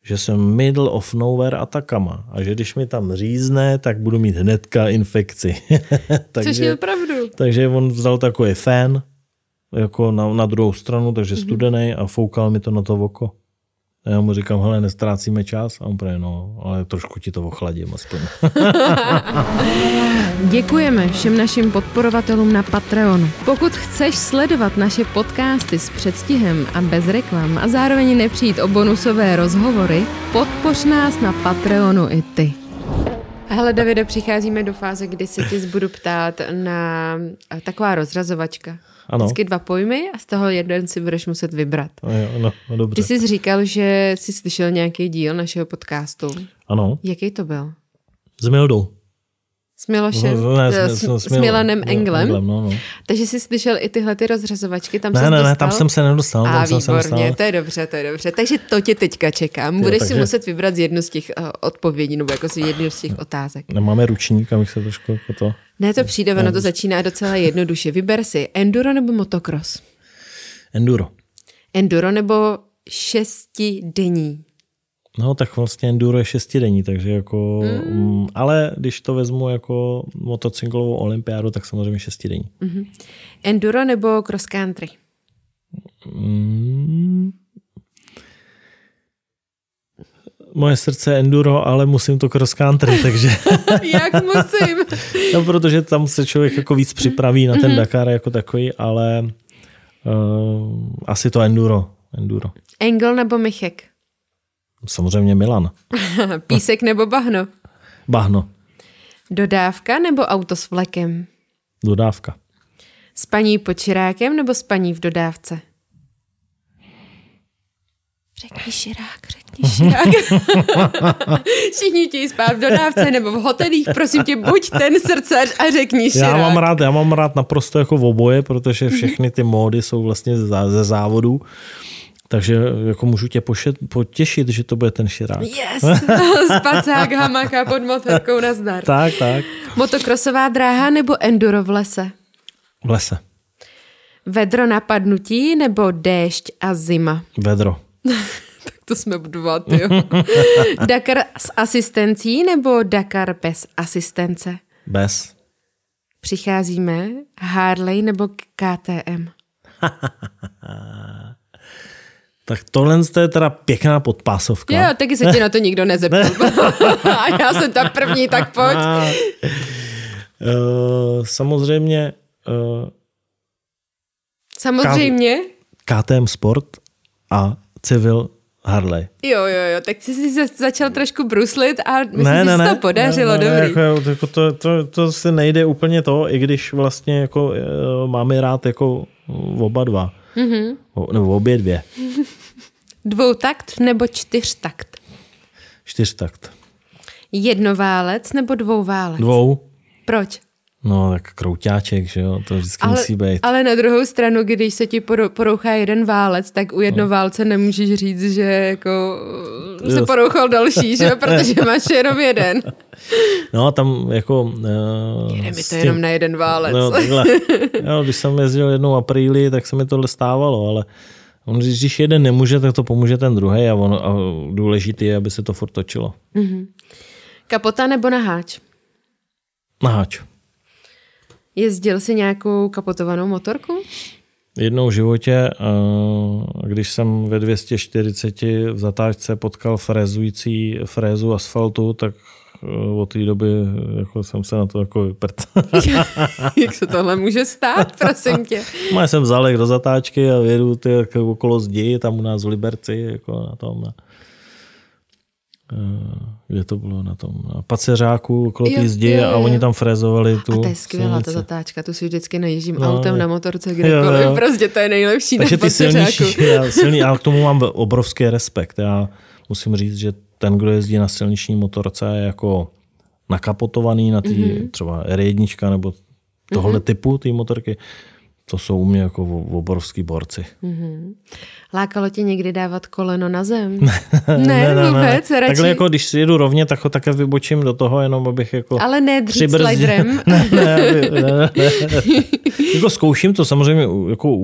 že jsem middle of nowhere Atakama a že když mi tam řízne, tak budu mít hnedka infekci. Což je pravdu. takže on vzal takový fén jako na, na druhou stranu, takže studený a foukal mi to na to oko. A já mu říkám, hele, nestrácíme čas. A on prý, no, ale trošku ti to ochladím aspoň. Děkujeme všem našim podporovatelům na Patreonu. Pokud chceš sledovat naše podcasty s předstihem a bez reklam a zároveň nepřijít o bonusové rozhovory, podpoř nás na Patreonu i ty. Hele, Davide, přicházíme do fáze, kdy se ti budu ptát na taková rozrazovačka. Ano. Vždycky dva pojmy a z toho jeden si budeš muset vybrat. No, jo, no, no dobře. Ty jsi říkal, že jsi slyšel nějaký díl našeho podcastu. Ano, Jaký to byl? s Mildou. S Milošem? No, ne, Eh, s, s, s, s Milanem Englem? Englem no, no. Takže jsi slyšel i tyhle ty rozřazovačky? Tam Ne, ne, dostal? ne, tam jsem se nedostal. A tam jsem se výborně, nedostal. to je dobře, to je dobře. Takže to tě teďka čekám. Budeš si takže- muset vybrat z jednu z těch uh, odpovědí, nebo jako z jednu z těch otázek. Nemáme ručník, abych se trošku jako to... Ne, to přijde, ono to začíná docela jednoduše. Vyber si enduro nebo motocross? Enduro. Enduro nebo šestidenní? No, tak vlastně enduro je šestidenní, takže jako... Mm. Ale když to vezmu jako motocyklovou olympiádu, tak samozřejmě šestidenní. Enduro nebo cross country? Mm. Moje srdce je enduro, ale musím to cross country, takže... Jak musím? no, protože tam se člověk jako víc připraví na ten Dakar jako takový, ale uh, asi to enduro. enduro. Engel nebo Michek? Samozřejmě Milan. Písek nebo bahno? Bahno. Dodávka nebo auto s vlekem? Dodávka. Spaní pod čirákem nebo spaní v dodávce? Řekni širák, řekni širák. Všichni chtějí spát v dodávce nebo v hotelích, prosím tě, buď ten srdcař a řekni širák. Já mám rád, já mám rád naprosto jako v oboje, protože všechny ty módy jsou vlastně ze ze závodů. Takže jako můžu tě pošet, potěšit, že to bude ten širák. Yes! Spacák, hamaka pod motorkou, nazdar. Tak, tak. Motokrosová dráha nebo enduro v lese? V lese. Vedro na padnutí nebo déšť a zima? Vedro. tak to jsme dva, jo. Dakar s asistencí nebo Dakar bez asistence? Bez. Přicházíme Harley nebo KTM? Tak tohle je teda pěkná podpásovka. Jo, taky se ti na to nikdo nezeptal. A já jsem ta první, tak pojď. Uh, samozřejmě uh, Samozřejmě. KTM Sport a Civil Harley. Jo, jo, jo, tak jsi si začal trošku bruslit a myslím, ne, ne, že se to podařilo, ne, ne, dobrý. Jako, jako to, to, to se nejde úplně to, i když vlastně jako uh, máme rád jako oba dva. Mm-hmm. O, nebo obě dvě. Dvoutakt nebo čtyřtakt? Čtyřtakt. Jednoválec nebo dvouválec? Dvou. Proč? No, tak krouťáček, že jo, to vždycky ale, musí být. Ale na druhou stranu, když se ti porouchá jeden válec, tak u jednoválce nemůžeš říct, že jako se porouchal další, že jo, protože máš jenom jeden. No, tam jako... Uh, Jde mi to tím, jenom na jeden válec. No, takhle, jo, když jsem jezdil jednou apríli, tak se mi tohle stávalo, ale on, když jeden nemůže, tak to pomůže ten druhý a, on, a důležitý je, aby se to furt točilo. Mm-hmm. Kapota nebo naháč? Naháč. Jezdil jsi nějakou kapotovanou motorku? Jednou v životě, když jsem ve 240 v zatáčce potkal frézující frézu asfaltu, tak e, od té doby jako jsem se na to jako vyprt. Jak se tohle může stát, prosím tě? Já jsem vzal do zatáčky a jedu ty jako okolo zdi, tam u nás v Liberci, jako na tom. Na Eh, kde to bylo na tom, na paceřáku okolo té zdi a oni tam frezovali tu A to je skvělá ta zatáčka, tu si vždycky najíždím no, autem na motorce kdekoliv, jo, jo. prostě to je nejlepší Takže ty silnější, já, silný, já k tomu mám obrovský respekt. Já musím říct, že ten, kdo jezdí na silniční motorce, je jako nakapotovaný na tý, mm-hmm. třeba R1 nebo tohle mm-hmm. typu té motorky, to jsou u mě jako obrovský borci. Mm-hmm. Lákalo tě někdy dávat koleno na zem? ne, ne, ne, vůbec, ne. Takhle jako když si jedu rovně, tak ho také vybočím do toho, jenom abych jako... Ale ne dřít sliderem. ne, ne, ne, ne, ne. jako zkouším to samozřejmě, jako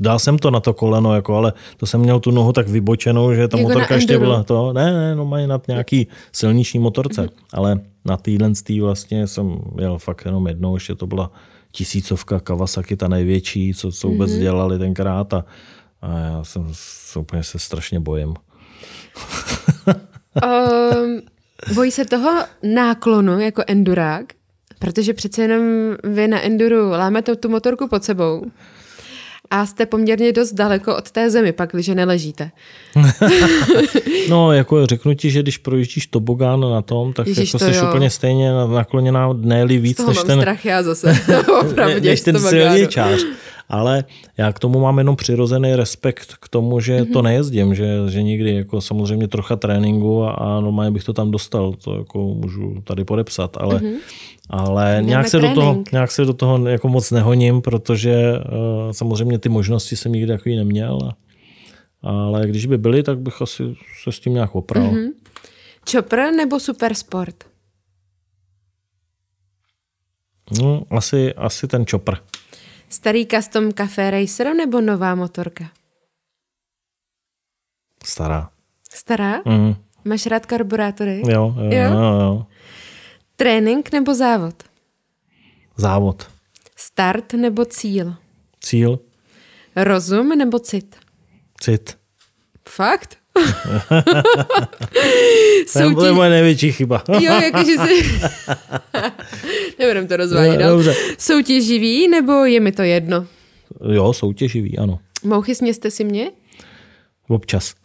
dal jsem to na to koleno, jako, ale to jsem měl tu nohu tak vybočenou, že ta jako motorka ještě byla to. Ne, ne, no mají na nějaký silniční motorce, mm-hmm. ale na týhle vlastně jsem jel fakt jenom jednou, ještě to byla tisícovka Kawasaki, ta největší, co, co vůbec mm-hmm. dělali tenkrát a, a já jsem se úplně se strašně bojím. um, bojí se toho náklonu jako endurák? Protože přece jenom vy na enduru lámete tu motorku pod sebou a jste poměrně dost daleko od té zemi, pak, když neležíte. no, jako řeknu ti, že když projíždíš tobogán na tom, tak Ježiš, jako to jsi jo. úplně stejně nakloněná dnéli víc, než ten... strach já zase, opravdu, než ten silničář. Ale já k tomu mám jenom přirozený respekt k tomu, že mm-hmm. to nejezdím, že, že nikdy jako samozřejmě trocha tréninku a, a normálně bych to tam dostal, to jako můžu tady podepsat, ale mm-hmm ale nějak se, do toho, nějak se do toho jako moc nehoním, protože uh, samozřejmě ty možnosti jsem nikdy takový neměl. A, ale když by byly, tak bych asi se s tím nějak opral. Mm-hmm. Chopper nebo Supersport? No, asi, asi ten Chopper. Starý custom Café Racer nebo nová motorka? Stará. Stará? Mm. Máš rád karburátory? Jo, jo, jo. jo, jo. Trénink nebo závod? Závod. Start nebo cíl? Cíl. Rozum nebo cit? Cit. Fakt? Soutěž... To je moje největší chyba. jo, jakože si... Nebudem to rozvádět dál. Soutěživý nebo je mi to jedno? Jo, soutěživý, ano. Mouchy směste si mě? Občas.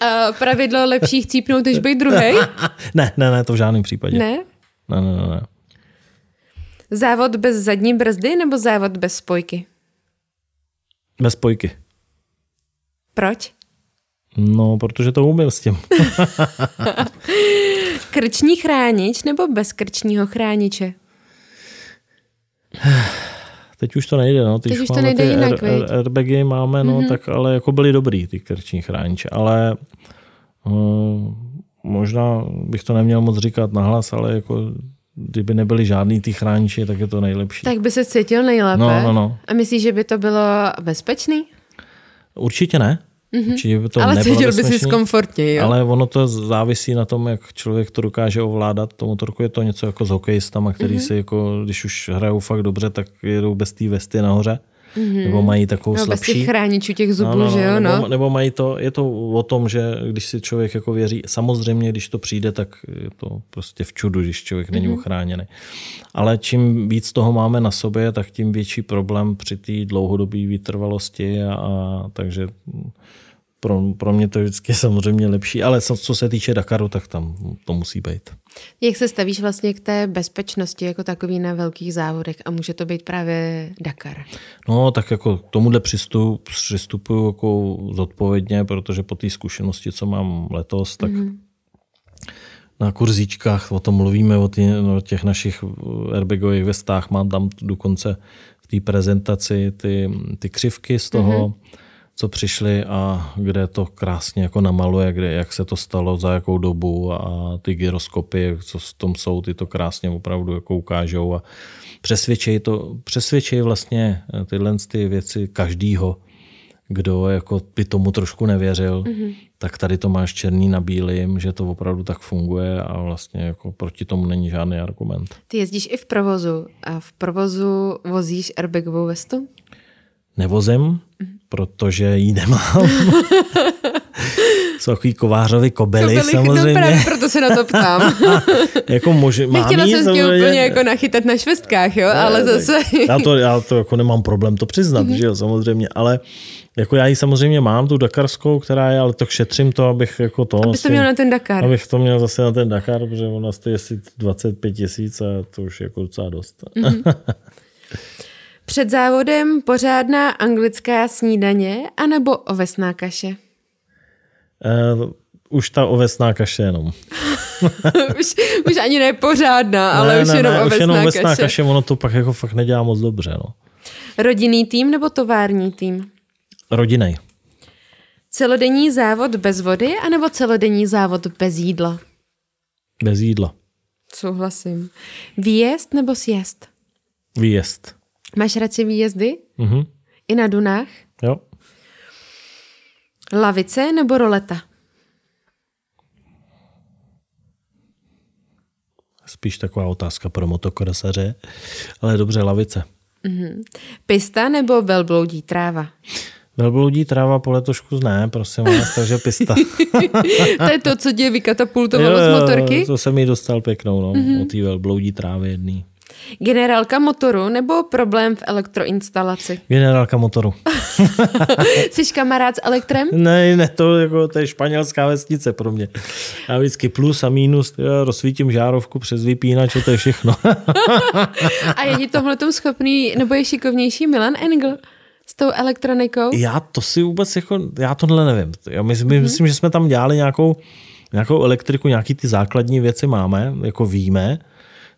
A pravidlo lepší chcípnout, než být druhý? ne, ne, ne, to v žádném případě. Ne? Ne, ne, ne. Závod bez zadní brzdy nebo závod bez spojky? Bez spojky. Proč? No, protože to umím s tím. Krční chránič nebo bez krčního chrániče? Teď už to nejde, no. Teď, Teď už to nejde jinak, air, airbagy máme, no, mm-hmm. tak ale jako byly dobrý ty krční chrániče, ale uh, možná bych to neměl moc říkat nahlas, ale jako kdyby nebyly žádný ty chrániče, tak je to nejlepší. Tak by se cítil nejlépe. No, no, no. A myslíš, že by to bylo bezpečný? Určitě ne. Mm-hmm. Určitě by to ale cítil by si komfortně, jo? Ale ono to závisí na tom, jak člověk to dokáže ovládat. To motorku je to něco jako s hokejistama, který mm-hmm. si jako, když už hrajou fakt dobře, tak jedou bez té vesty nahoře. Mm-hmm. Nebo mají takovou no, slabší. Bez těch chráničů těch zubů, no, no, že jo? Nebo, No. nebo mají to, je to o tom, že když si člověk jako věří, samozřejmě, když to přijde, tak je to prostě v čudu, když člověk není mm-hmm. ochráněný. Ale čím víc toho máme na sobě, tak tím větší problém při té dlouhodobé vytrvalosti a, a takže pro, pro mě to je vždycky samozřejmě lepší, ale co, co se týče Dakaru, tak tam to musí být. Jak se stavíš vlastně k té bezpečnosti jako takový na velkých závodech a může to být právě Dakar? No, tak jako k tomuhle přistup, přistupuju jako zodpovědně, protože po té zkušenosti, co mám letos, tak mm-hmm. na kurzíčkách o tom mluvíme, o, o těch našich airbagových vestách, mám tam dokonce v té prezentaci ty, ty křivky z toho, mm-hmm co přišli a kde to krásně jako namaluje, kde, jak se to stalo, za jakou dobu a ty gyroskopy, co v tom jsou, ty to krásně opravdu jako ukážou a přesvědčej, to, přesvědčej vlastně tyhle ty věci každýho, kdo jako by tomu trošku nevěřil, mm-hmm. tak tady to máš černý na bílým, že to opravdu tak funguje a vlastně jako proti tomu není žádný argument. Ty jezdíš i v provozu a v provozu vozíš airbagovou vestu? Nevozím, protože ji nemám. Jsou takový kovářovi kobely, kobely samozřejmě. No právě proto se na to ptám. jako může, mám Nechtěla jsem tě úplně jako nachytat na švestkách, jo, ne, ale zase... já, to, já to jako nemám problém to přiznat, mm-hmm. že jo, samozřejmě, ale jako já ji samozřejmě mám, tu dakarskou, která je, ale to šetřím to, abych jako to... Abych to měl na ten Dakar. Abych to měl zase na ten Dakar, protože ona stojí asi 25 tisíc a to už je jako docela dost. Mm-hmm. Před závodem pořádná anglická snídaně anebo ovesná kaše? Uh, už ta ovesná kaše jenom. už, už ani ne pořádná, ale ne, už, ne, jenom ne, ovesná už jenom ovesná kaše. kaše. Ono to pak jako fakt nedělá moc dobře. No. Rodinný tým nebo tovární tým? Rodinej. Celodenní závod bez vody anebo celodenní závod bez jídla? Bez jídla. Souhlasím. Výjezd nebo sjezd? Výjezd. Máš radši výjezdy? Mm-hmm. I na Dunách? Jo. Lavice nebo roleta? Spíš taková otázka pro motokrosaře, ale dobře, lavice. Mm-hmm. Pista nebo velbloudí tráva? Velbloudí tráva po letošku ne, prosím vás, takže pista. to je to, co tě vykatapultovalo z motorky? To jsem mi dostal pěknou, no, mm-hmm. o té velbloudí trávy jedný. Generálka motoru nebo problém v elektroinstalaci? Generálka motoru. Jsi kamarád s elektrem? Ne, ne, to, jako, to je španělská vesnice pro mě. Já vždycky plus a minus, já rozsvítím žárovku přes vypínač, to je všechno. a je ti tohle schopný, nebo je šikovnější Milan Engel? s tou elektronikou? Já to si vůbec jako, já tohle nevím. Já myslím, mm-hmm. myslím, že jsme tam dělali nějakou, nějakou elektriku, nějaký ty základní věci máme, jako víme,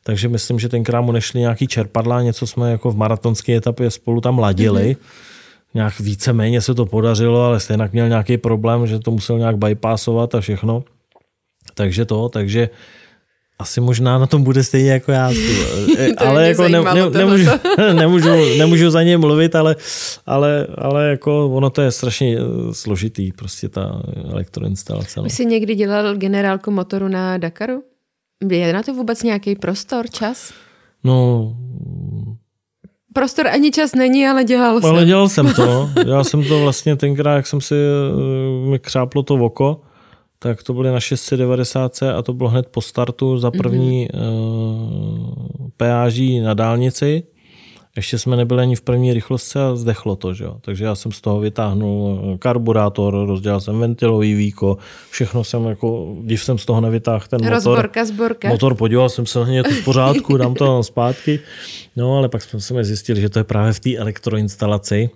takže myslím, že tenkrát mu nešli nějaký čerpadla, něco jsme jako v maratonské etapě spolu tam ladili. Mm-hmm. Nějak víceméně se to podařilo, ale stejně měl nějaký problém, že to musel nějak bypassovat a všechno. Takže to, takže asi možná na tom bude stejně jako já. ale jako ne, ne, nemůžu, nemůžu, nemůžu za ně mluvit, ale, ale, ale jako ono to je strašně eh, složitý, prostě ta elektroinstalace. No. Už jsi někdy dělal generálku motoru na Dakaru? Je na to vůbec nějaký prostor, čas? No... Prostor ani čas není, ale dělal jsem. Ale dělal jsem to. Já jsem to vlastně tenkrát, jak jsem si eh, mi křáplo to oko, tak to byly na 690 a to bylo hned po startu za první mm-hmm. uh, peáží na dálnici. Ještě jsme nebyli ani v první rychlosti a zdechlo to. Že? Takže já jsem z toho vytáhnul karburátor, rozdělal jsem ventilový víko, všechno jsem jako, když jsem z toho nevytáhl ten motor. Rozborka, zborka. Motor, podíval jsem se na ně, to v pořádku, dám to zpátky. No ale pak jsme se zjistili, že to je právě v té elektroinstalaci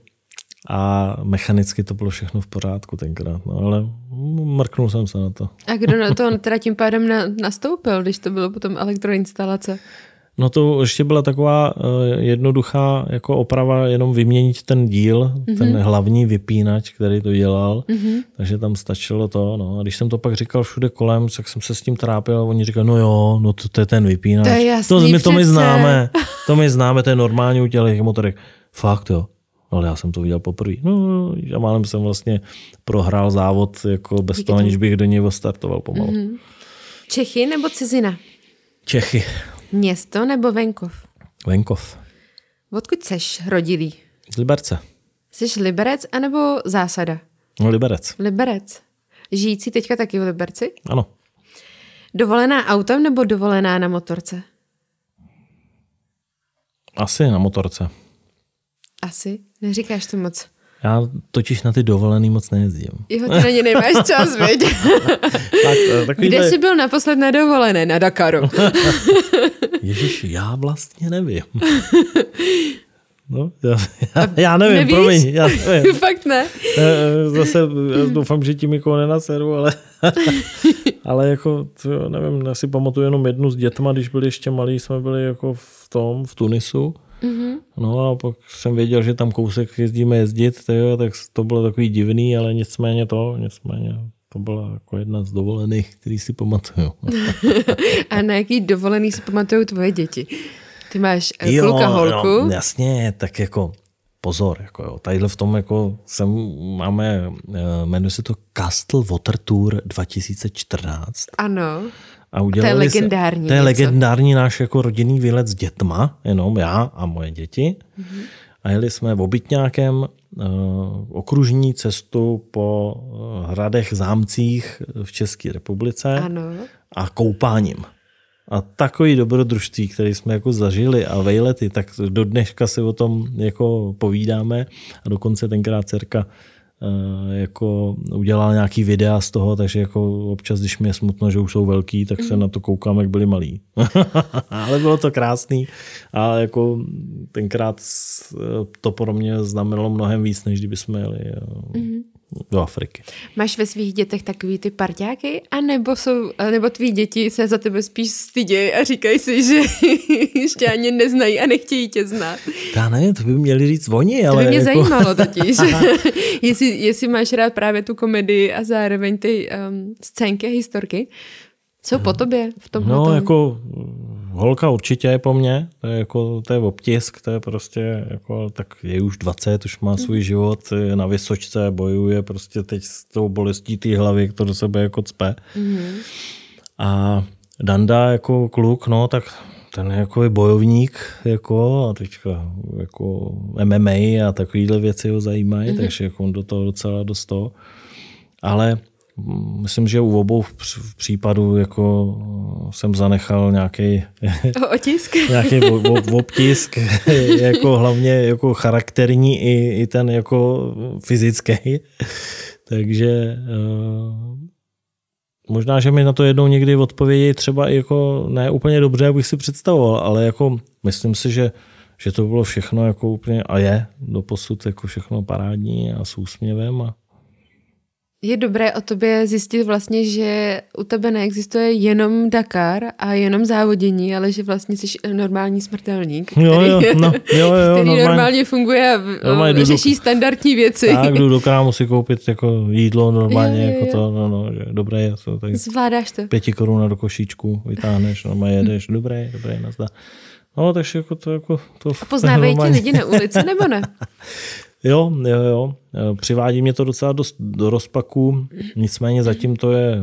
a mechanicky to bylo všechno v pořádku tenkrát. No ale mrknul jsem se na to. A kdo na to teda tím pádem na, nastoupil, když to bylo potom elektroinstalace? No to ještě byla taková uh, jednoduchá jako oprava, jenom vyměnit ten díl, mm-hmm. ten hlavní vypínač, který to dělal, mm-hmm. takže tam stačilo to. No. A když jsem to pak říkal všude kolem, tak jsem se s tím trápil a oni říkali, no jo, no to, to je ten vypínač. To je jasný, to, my, to my známe, to my známe, to je normální u těch motorek. Fakt jo. ale já jsem to viděl poprvé. No, a málem jsem vlastně prohrál závod jako bez toho, aniž bych do něj startoval pomalu. Mm-hmm. Čechy nebo cizina? Čechy. Město nebo venkov? Venkov. Odkud seš rodilý? Z Liberce. Jsi Liberec anebo Zásada? No, Liberec. Liberec. Žijící teďka taky v Liberci? Ano. Dovolená autem nebo dovolená na motorce? Asi na motorce. Asi? Neříkáš to moc. Já totiž na ty dovolený moc nejezdím. Jo, ty na ně nemáš čas, veď? tak, Kde jsi byl naposled na dovolené? Na Dakaru. Ježíš, já vlastně nevím. No, já, já, já nevím, Nevíš? promiň. Já nevím. Fakt ne. Zase doufám, že tím nikoho nenaseru, ale, ale jako, to, nevím, já si pamatuju jenom jednu s dětma, když byli ještě malí, jsme byli jako v tom, v Tunisu. Mm-hmm. No a pak jsem věděl, že tam kousek jezdíme jezdit, tyjo, tak to bylo takový divný, ale nicméně to, nicméně to byla jako jedna z dovolených, který si pamatuju. a na jaký dovolený si pamatují tvoje děti? Ty máš eh, jo, kluka, holku? No, jasně, tak jako pozor, jako jo, tadyhle v tom jako jsem, máme, eh, jmenuje se to Castle Water Tour 2014. Ano. A udělali to je legendární. Se, to je něco. legendární náš jako rodinný výlet s dětma, jenom já a moje děti. Mm-hmm. A jeli jsme v obytňákem uh, okružní cestu po hradech, zámcích v České republice ano. a koupáním. A takový dobrodružství, který jsme jako zažili a vejlety, tak do dneška si o tom jako povídáme a dokonce tenkrát dcerka eh, jako udělala nějaký videa z toho, takže jako občas, když mi je smutno, že už jsou velký, tak se mm. na to koukám, jak byli malí. Ale bylo to krásný a jako tenkrát to pro mě znamenalo mnohem víc, než kdyby jsme jeli mm do Afriky. Máš ve svých dětech takový ty parťáky? A nebo, jsou, nebo tví děti se za tebe spíš stydějí a říkají si, že ještě ani neznají a nechtějí tě znát? Já nevím, to by měli říct oni, ale... To by mě jako... zajímalo totiž. jestli, jestli máš rád právě tu komedii a zároveň ty um, scénky a historky. Jsou po tobě v tom? No, jako holka určitě je po mně, to je jako, to je obtisk, to je prostě jako, tak je už 20, už má svůj život, je na vysočce, bojuje prostě teď s tou bolestí té hlavy, to do sebe jako cpe. Mm-hmm. A Danda jako kluk, no tak ten je jako bojovník, jako, a teďka jako MMA a takovéhle věci ho zajímají, mm-hmm. takže jako on do toho docela dost toho. Ale myslím, že u obou v případů jako jsem zanechal nějaký otisk, nějaký obtisk, jako hlavně jako charakterní i, i ten jako fyzický. Takže uh, možná, že mi na to jednou někdy odpovědi třeba i jako ne úplně dobře, abych si představoval, ale jako myslím si, že že to bylo všechno jako úplně, a je do posud jako všechno parádní a s úsměvem a je dobré o tobě zjistit vlastně, že u tebe neexistuje jenom Dakar a jenom závodění, ale že vlastně jsi normální smrtelník, který, jo, jo, no, jo, jo, který normálně, normálně funguje a normálně řeší do, standardní věci. Tak, jdu do krámu si koupit jako jídlo normálně, jo, jo, jako to, no, no, že dobré je to. Tak Zvládáš to. Pěti korun do košíčku vytáhneš, normálně jedeš, dobré, dobré, nazdá. No, takže jako to, jako to a poznávají tě lidi na ulici, nebo ne? Jo, jo, jo. Přivádí mě to docela dost do rozpaku, nicméně zatím to je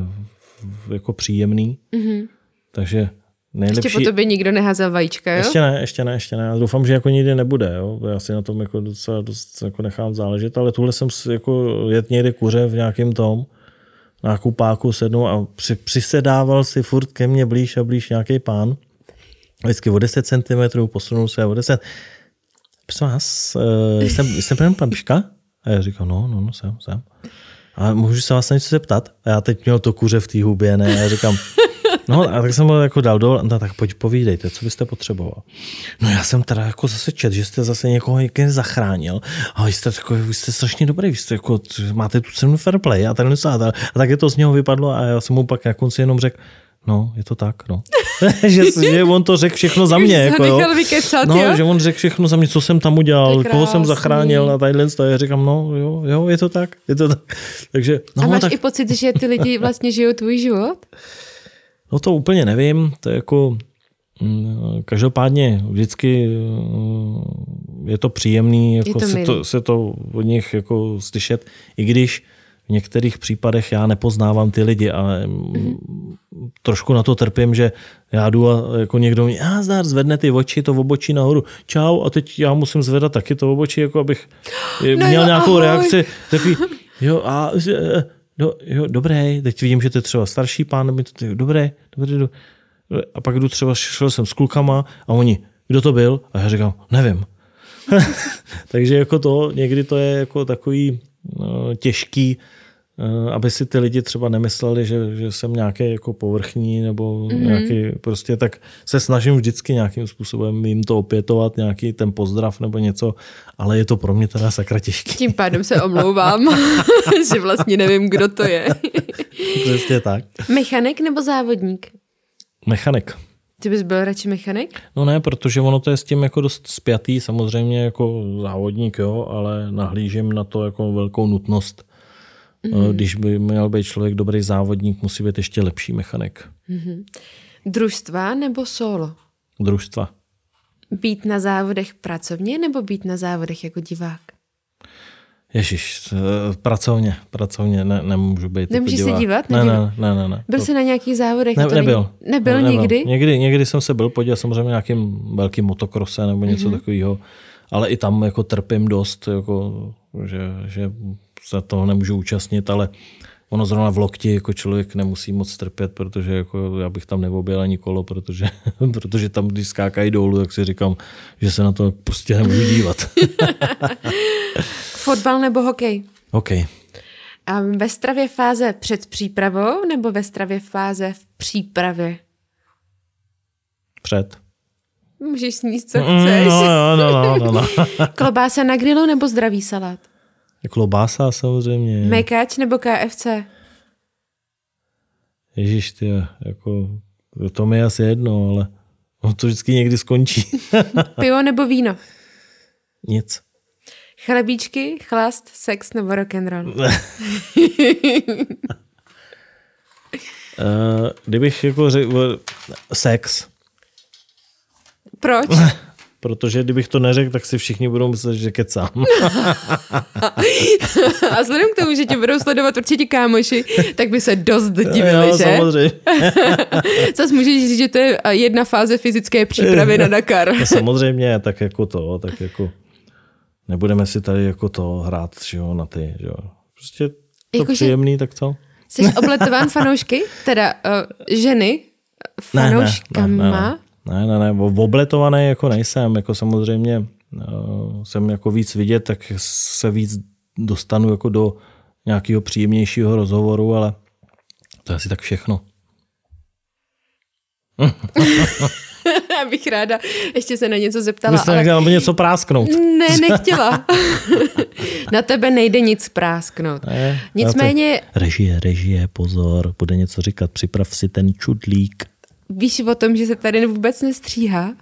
jako příjemný. Mm-hmm. Takže nejlepší... Ještě po tobě nikdo neházel vajíčka, jo? Ještě ne, ještě ne, ještě ne. Já doufám, že jako nikdy nebude, jo. Já si na tom jako docela dost jako nechám záležet, ale tuhle jsem jako jet někde kuře v nějakém tom, na kupáku sednu a při, přisedával si furt ke mně blíž a blíž nějaký pán. Vždycky o 10 cm, posunul se o 10 prosím vás, eh, jsem, jsem pan Piška? A já říkám, no, no, no, jsem, jsem. A můžu se vás něco zeptat? A já teď měl to kuře v té hubě, ne? A já říkám, No a tak jsem ho jako dal dol, no tak pojď povídejte, co byste potřeboval. No já jsem teda jako zase čet, že jste zase někoho někde zachránil a vy jste, jako, vy jste strašně dobrý, vy jste jako, máte tu cenu fair play a, tak, a, a tak je to z něho vypadlo a já jsem mu pak na konci jenom řekl, No, je to tak, no. že, že on to řekl všechno za mě. Jako, jo. Vykecat, no, jo? že on řekl všechno za mě, co jsem tam udělal, koho jsem zachránil a tadyhle to. Já říkám, no jo, jo, je to tak, je to tak. Takže, no, a máš tak... i pocit, že ty lidi vlastně žijou tvůj život? No to úplně nevím, to je jako mm, Každopádně vždycky mm, je to příjemný jako to se, milý. to, se to od nich jako slyšet, i když v některých případech já nepoznávám ty lidi a mm. trošku na to trpím, že já jdu a jako někdo mi, a zdar, zvedne ty oči, to obočí nahoru, čau, a teď já musím zvedat taky to obočí, jako abych No měl jo, nějakou ahoj. reakci. Takový, jo, a eh, do, jo, dobré, teď vidím, že to je třeba starší pán, nebo to, dobré, dobré, dobré. A pak jdu třeba, šel jsem s klukama a oni, kdo to byl? A já říkám, nevím. Takže jako to, někdy to je jako takový těžký, eh, aby si ty lidi třeba nemysleli, že, že jsem nějaký jako povrchní nebo mm-hmm. nějaký prostě, tak se snažím vždycky nějakým způsobem jim to opětovat, nějaký ten pozdrav nebo něco, ale je to pro mě teda sakra těžký. Tím pádem se omlouvám, že vlastně nevím, kdo to je. Přesně tak. Mechanik nebo závodník? Mechanik. Ty bys byl radši mechanik? No ne, protože ono to je s tím jako dost spjatý, samozřejmě jako závodník, jo, ale nahlížím na to jako velkou nutnost. Mm. Když by měl být člověk dobrý závodník, musí být ještě lepší mechanik. Družstva nebo solo? Družstva. Být na závodech pracovně nebo být na závodech jako divák? Ježíš, eh, pracovně, pracovně, ne, nemůžu být Nemůžeš jako se divák. dívat? Ne, ne, ne, ne. ne. Byl jsi na nějakých závodech? ne, To nebyl. Není, nebyl, nebyl nikdy? Někdy, někdy jsem se byl podívat samozřejmě nějakým velkým motokrose nebo něco mm-hmm. takového, ale i tam jako trpím dost, jako, že, že se toho nemůžu účastnit, ale ono zrovna v lokti jako člověk nemusí moc trpět, protože jako já bych tam neobjel ani kolo, protože, protože tam, když skákají dolů, tak si říkám, že se na to prostě nemůžu dívat. Fotbal nebo hokej? OK. A ve stravě fáze před přípravou nebo ve stravě fáze v přípravě? Před. Můžeš sníst, co chceš. No, no, no, no, no, no. Klobása na grilu nebo zdravý salát? Klobása samozřejmě. Mekač nebo KFC? Ježíš, ty, jako, to mi je asi jedno, ale to vždycky někdy skončí. Pivo nebo víno? Nic. Chlebíčky, chlast, sex nebo rock'n'roll? Uh, kdybych jako řekl sex, Proč? protože kdybych to neřekl, tak si všichni budou myslet, že kecám. A vzhledem k tomu, že tě budou sledovat určitě kámoši, tak by se dost divili, jo, že? samozřejmě. Zas můžeš říct, že to je jedna fáze fyzické přípravy na Dakar. No, samozřejmě, tak jako to, tak jako nebudeme si tady jako to hrát, že jo, na ty, že jo. Prostě to Jakože- příjemný, tak co? Jsi obletován fanoušky? Teda uh, ženy? Fanouškama? Ne, ne, ne, ne, obletovaný jako nejsem, jako samozřejmě uh, jsem jako víc vidět, tak se víc dostanu jako do nějakého příjemnějšího rozhovoru, ale to je asi tak všechno. Abych ráda ještě se na něco zeptala. Myslím, ale... ale... něco prásknout. Ne, nechtěla. na tebe nejde nic prásknout. Ne, Nicméně, Režie, režie, pozor, bude něco říkat, připrav si ten čudlík. víš o tom, že se tady vůbec nestříhá?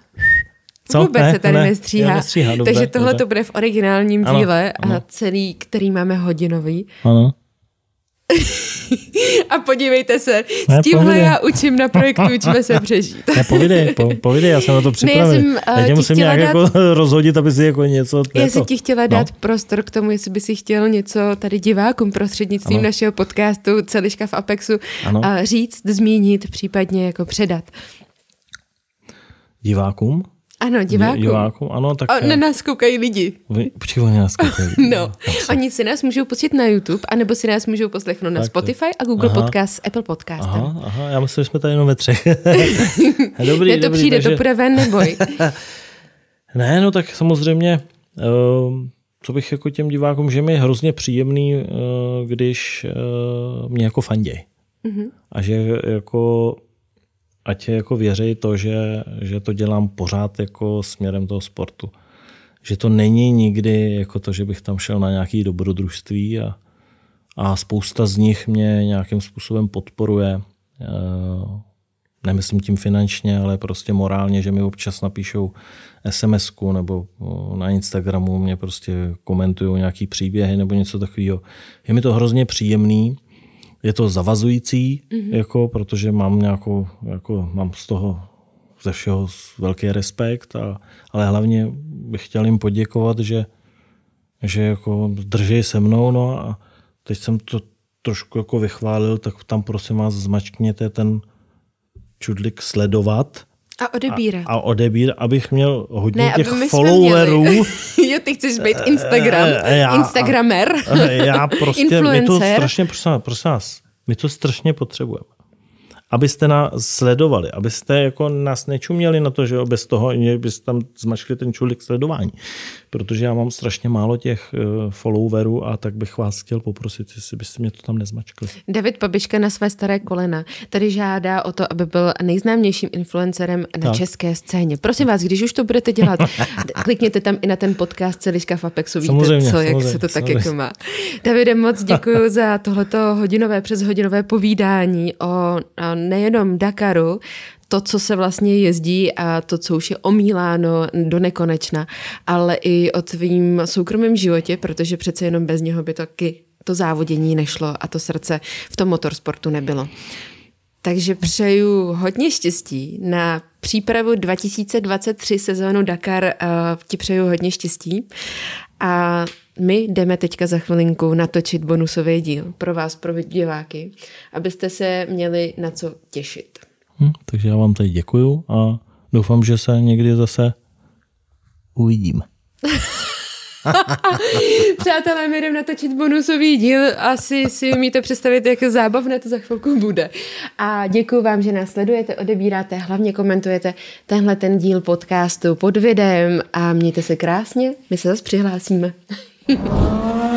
Co? Vůbec Ne, se tady ne, nestříhá. jo, nestříhá, dobře, Takže tohle dobře. to bude v originálním Ano, díle ano. a celý, který máme hodinový. Ano. A podívejte se, Ne, s tímhle pohodě. já učím na projektu Učíme se přežít. Ne, povídej, po, povídej, já jsem na to připravený. jsem, eh, já tě ti musím nějak dát- jako rozhodit, aby si jako něco... Já jako- jsem ti chtěla dát no. prostor k tomu, jestli by si chtěl něco tady divákům prostřednictvím Ano. našeho podcastu Celiška v Apexu Ano. a říct, zmínit, případně jako předat. Divákům? Ano, divákům. Divákům, ano, tak... A já- na nás koukají lidi. Počkej, oni nás koukají. No, oni si nás můžou pustit na YouTube, anebo si nás můžou poslechnout na Tak to- Spotify a Google Aha. Podcast, Apple Podcastem. Aha, aha, já myslím, že jsme tady jenom ve třech. dobrý, Ne, to dobrý, přijde, takže... to půjde ven, neboj. Ne, no tak samozřejmě, uh, co bych jako těm divákům, že mi je hrozně příjemný, uh, když uh, mě jako fanděj. Mm-hmm. A že jako, ať jako věří to, že, že to dělám pořád jako směrem toho sportu. Že to není nikdy jako to, že bych tam šel na nějaký dobrodružství a, a spousta z nich mě nějakým způsobem podporuje. Uh, nemyslím tím finančně, ale prostě morálně, že mi občas napíšou sms nebo o, na Instagramu mě prostě komentují nějaký příběhy nebo něco takového. Je mi to hrozně příjemný, je to zavazující, mm-hmm. jako, protože mám nějakou, jako, mám z toho ze všeho velký respekt, a, ale hlavně bych chtěl jim poděkovat, že, že jako drží se mnou, no a teď jsem to trošku jako vychválil, tak tam prosím vás zmačkněte ten čudlik sledovat. A odebírat. A, a odebír, abych měl hodně ne, těch followerů. jo, ty chceš být Instagram, já, Instagramer. já prostě, my to strašně, prosím, prosím vás, my to strašně potřebujeme abyste nás sledovali, abyste jako nás nečuměli na to, že jo, bez toho, že byste tam zmačkli ten čulik sledování. Protože já mám strašně málo těch eh, followerů a tak bych vás chtěl poprosit, jestli byste mě to tam nezmačkli. David Pabiška na své staré kolena tady žádá o to, aby byl nejznámějším influencerem na tak. české scéně. Prosím vás, když už to budete dělat, klikněte tam i na ten podcast Celiška v Apexu, víte, samozřejmě, co, jak se to tak jako má. Davide, moc děkuji za tohleto hodinové přes hodinové povídání o nejenom Dakaru, to, co se vlastně jezdí a to, co už je omíláno do nekonečna, ale i o tvým soukromém životě, protože přece jenom bez něho by taky to závodění nešlo a to srdce v tom motorsportu nebylo. Takže přeju hodně štěstí na přípravu 2023 sezónu Dakar. Uh, ti přeju hodně štěstí. A my jdeme teďka za chvilinku natočit bonusový díl pro vás, pro diváky, abyste se měli na co těšit. Hm, takže já vám tady děkuju a doufám, že se někdy zase uvidíme. Přátelé, my jdeme natočit bonusový díl. Asi si umíte představit, jak zábavné to za chvilku bude. A děkuji vám, že nás sledujete, odebíráte, hlavně komentujete tenhle ten díl podcastu pod videem a mějte se krásně. My se zase přihlásíme.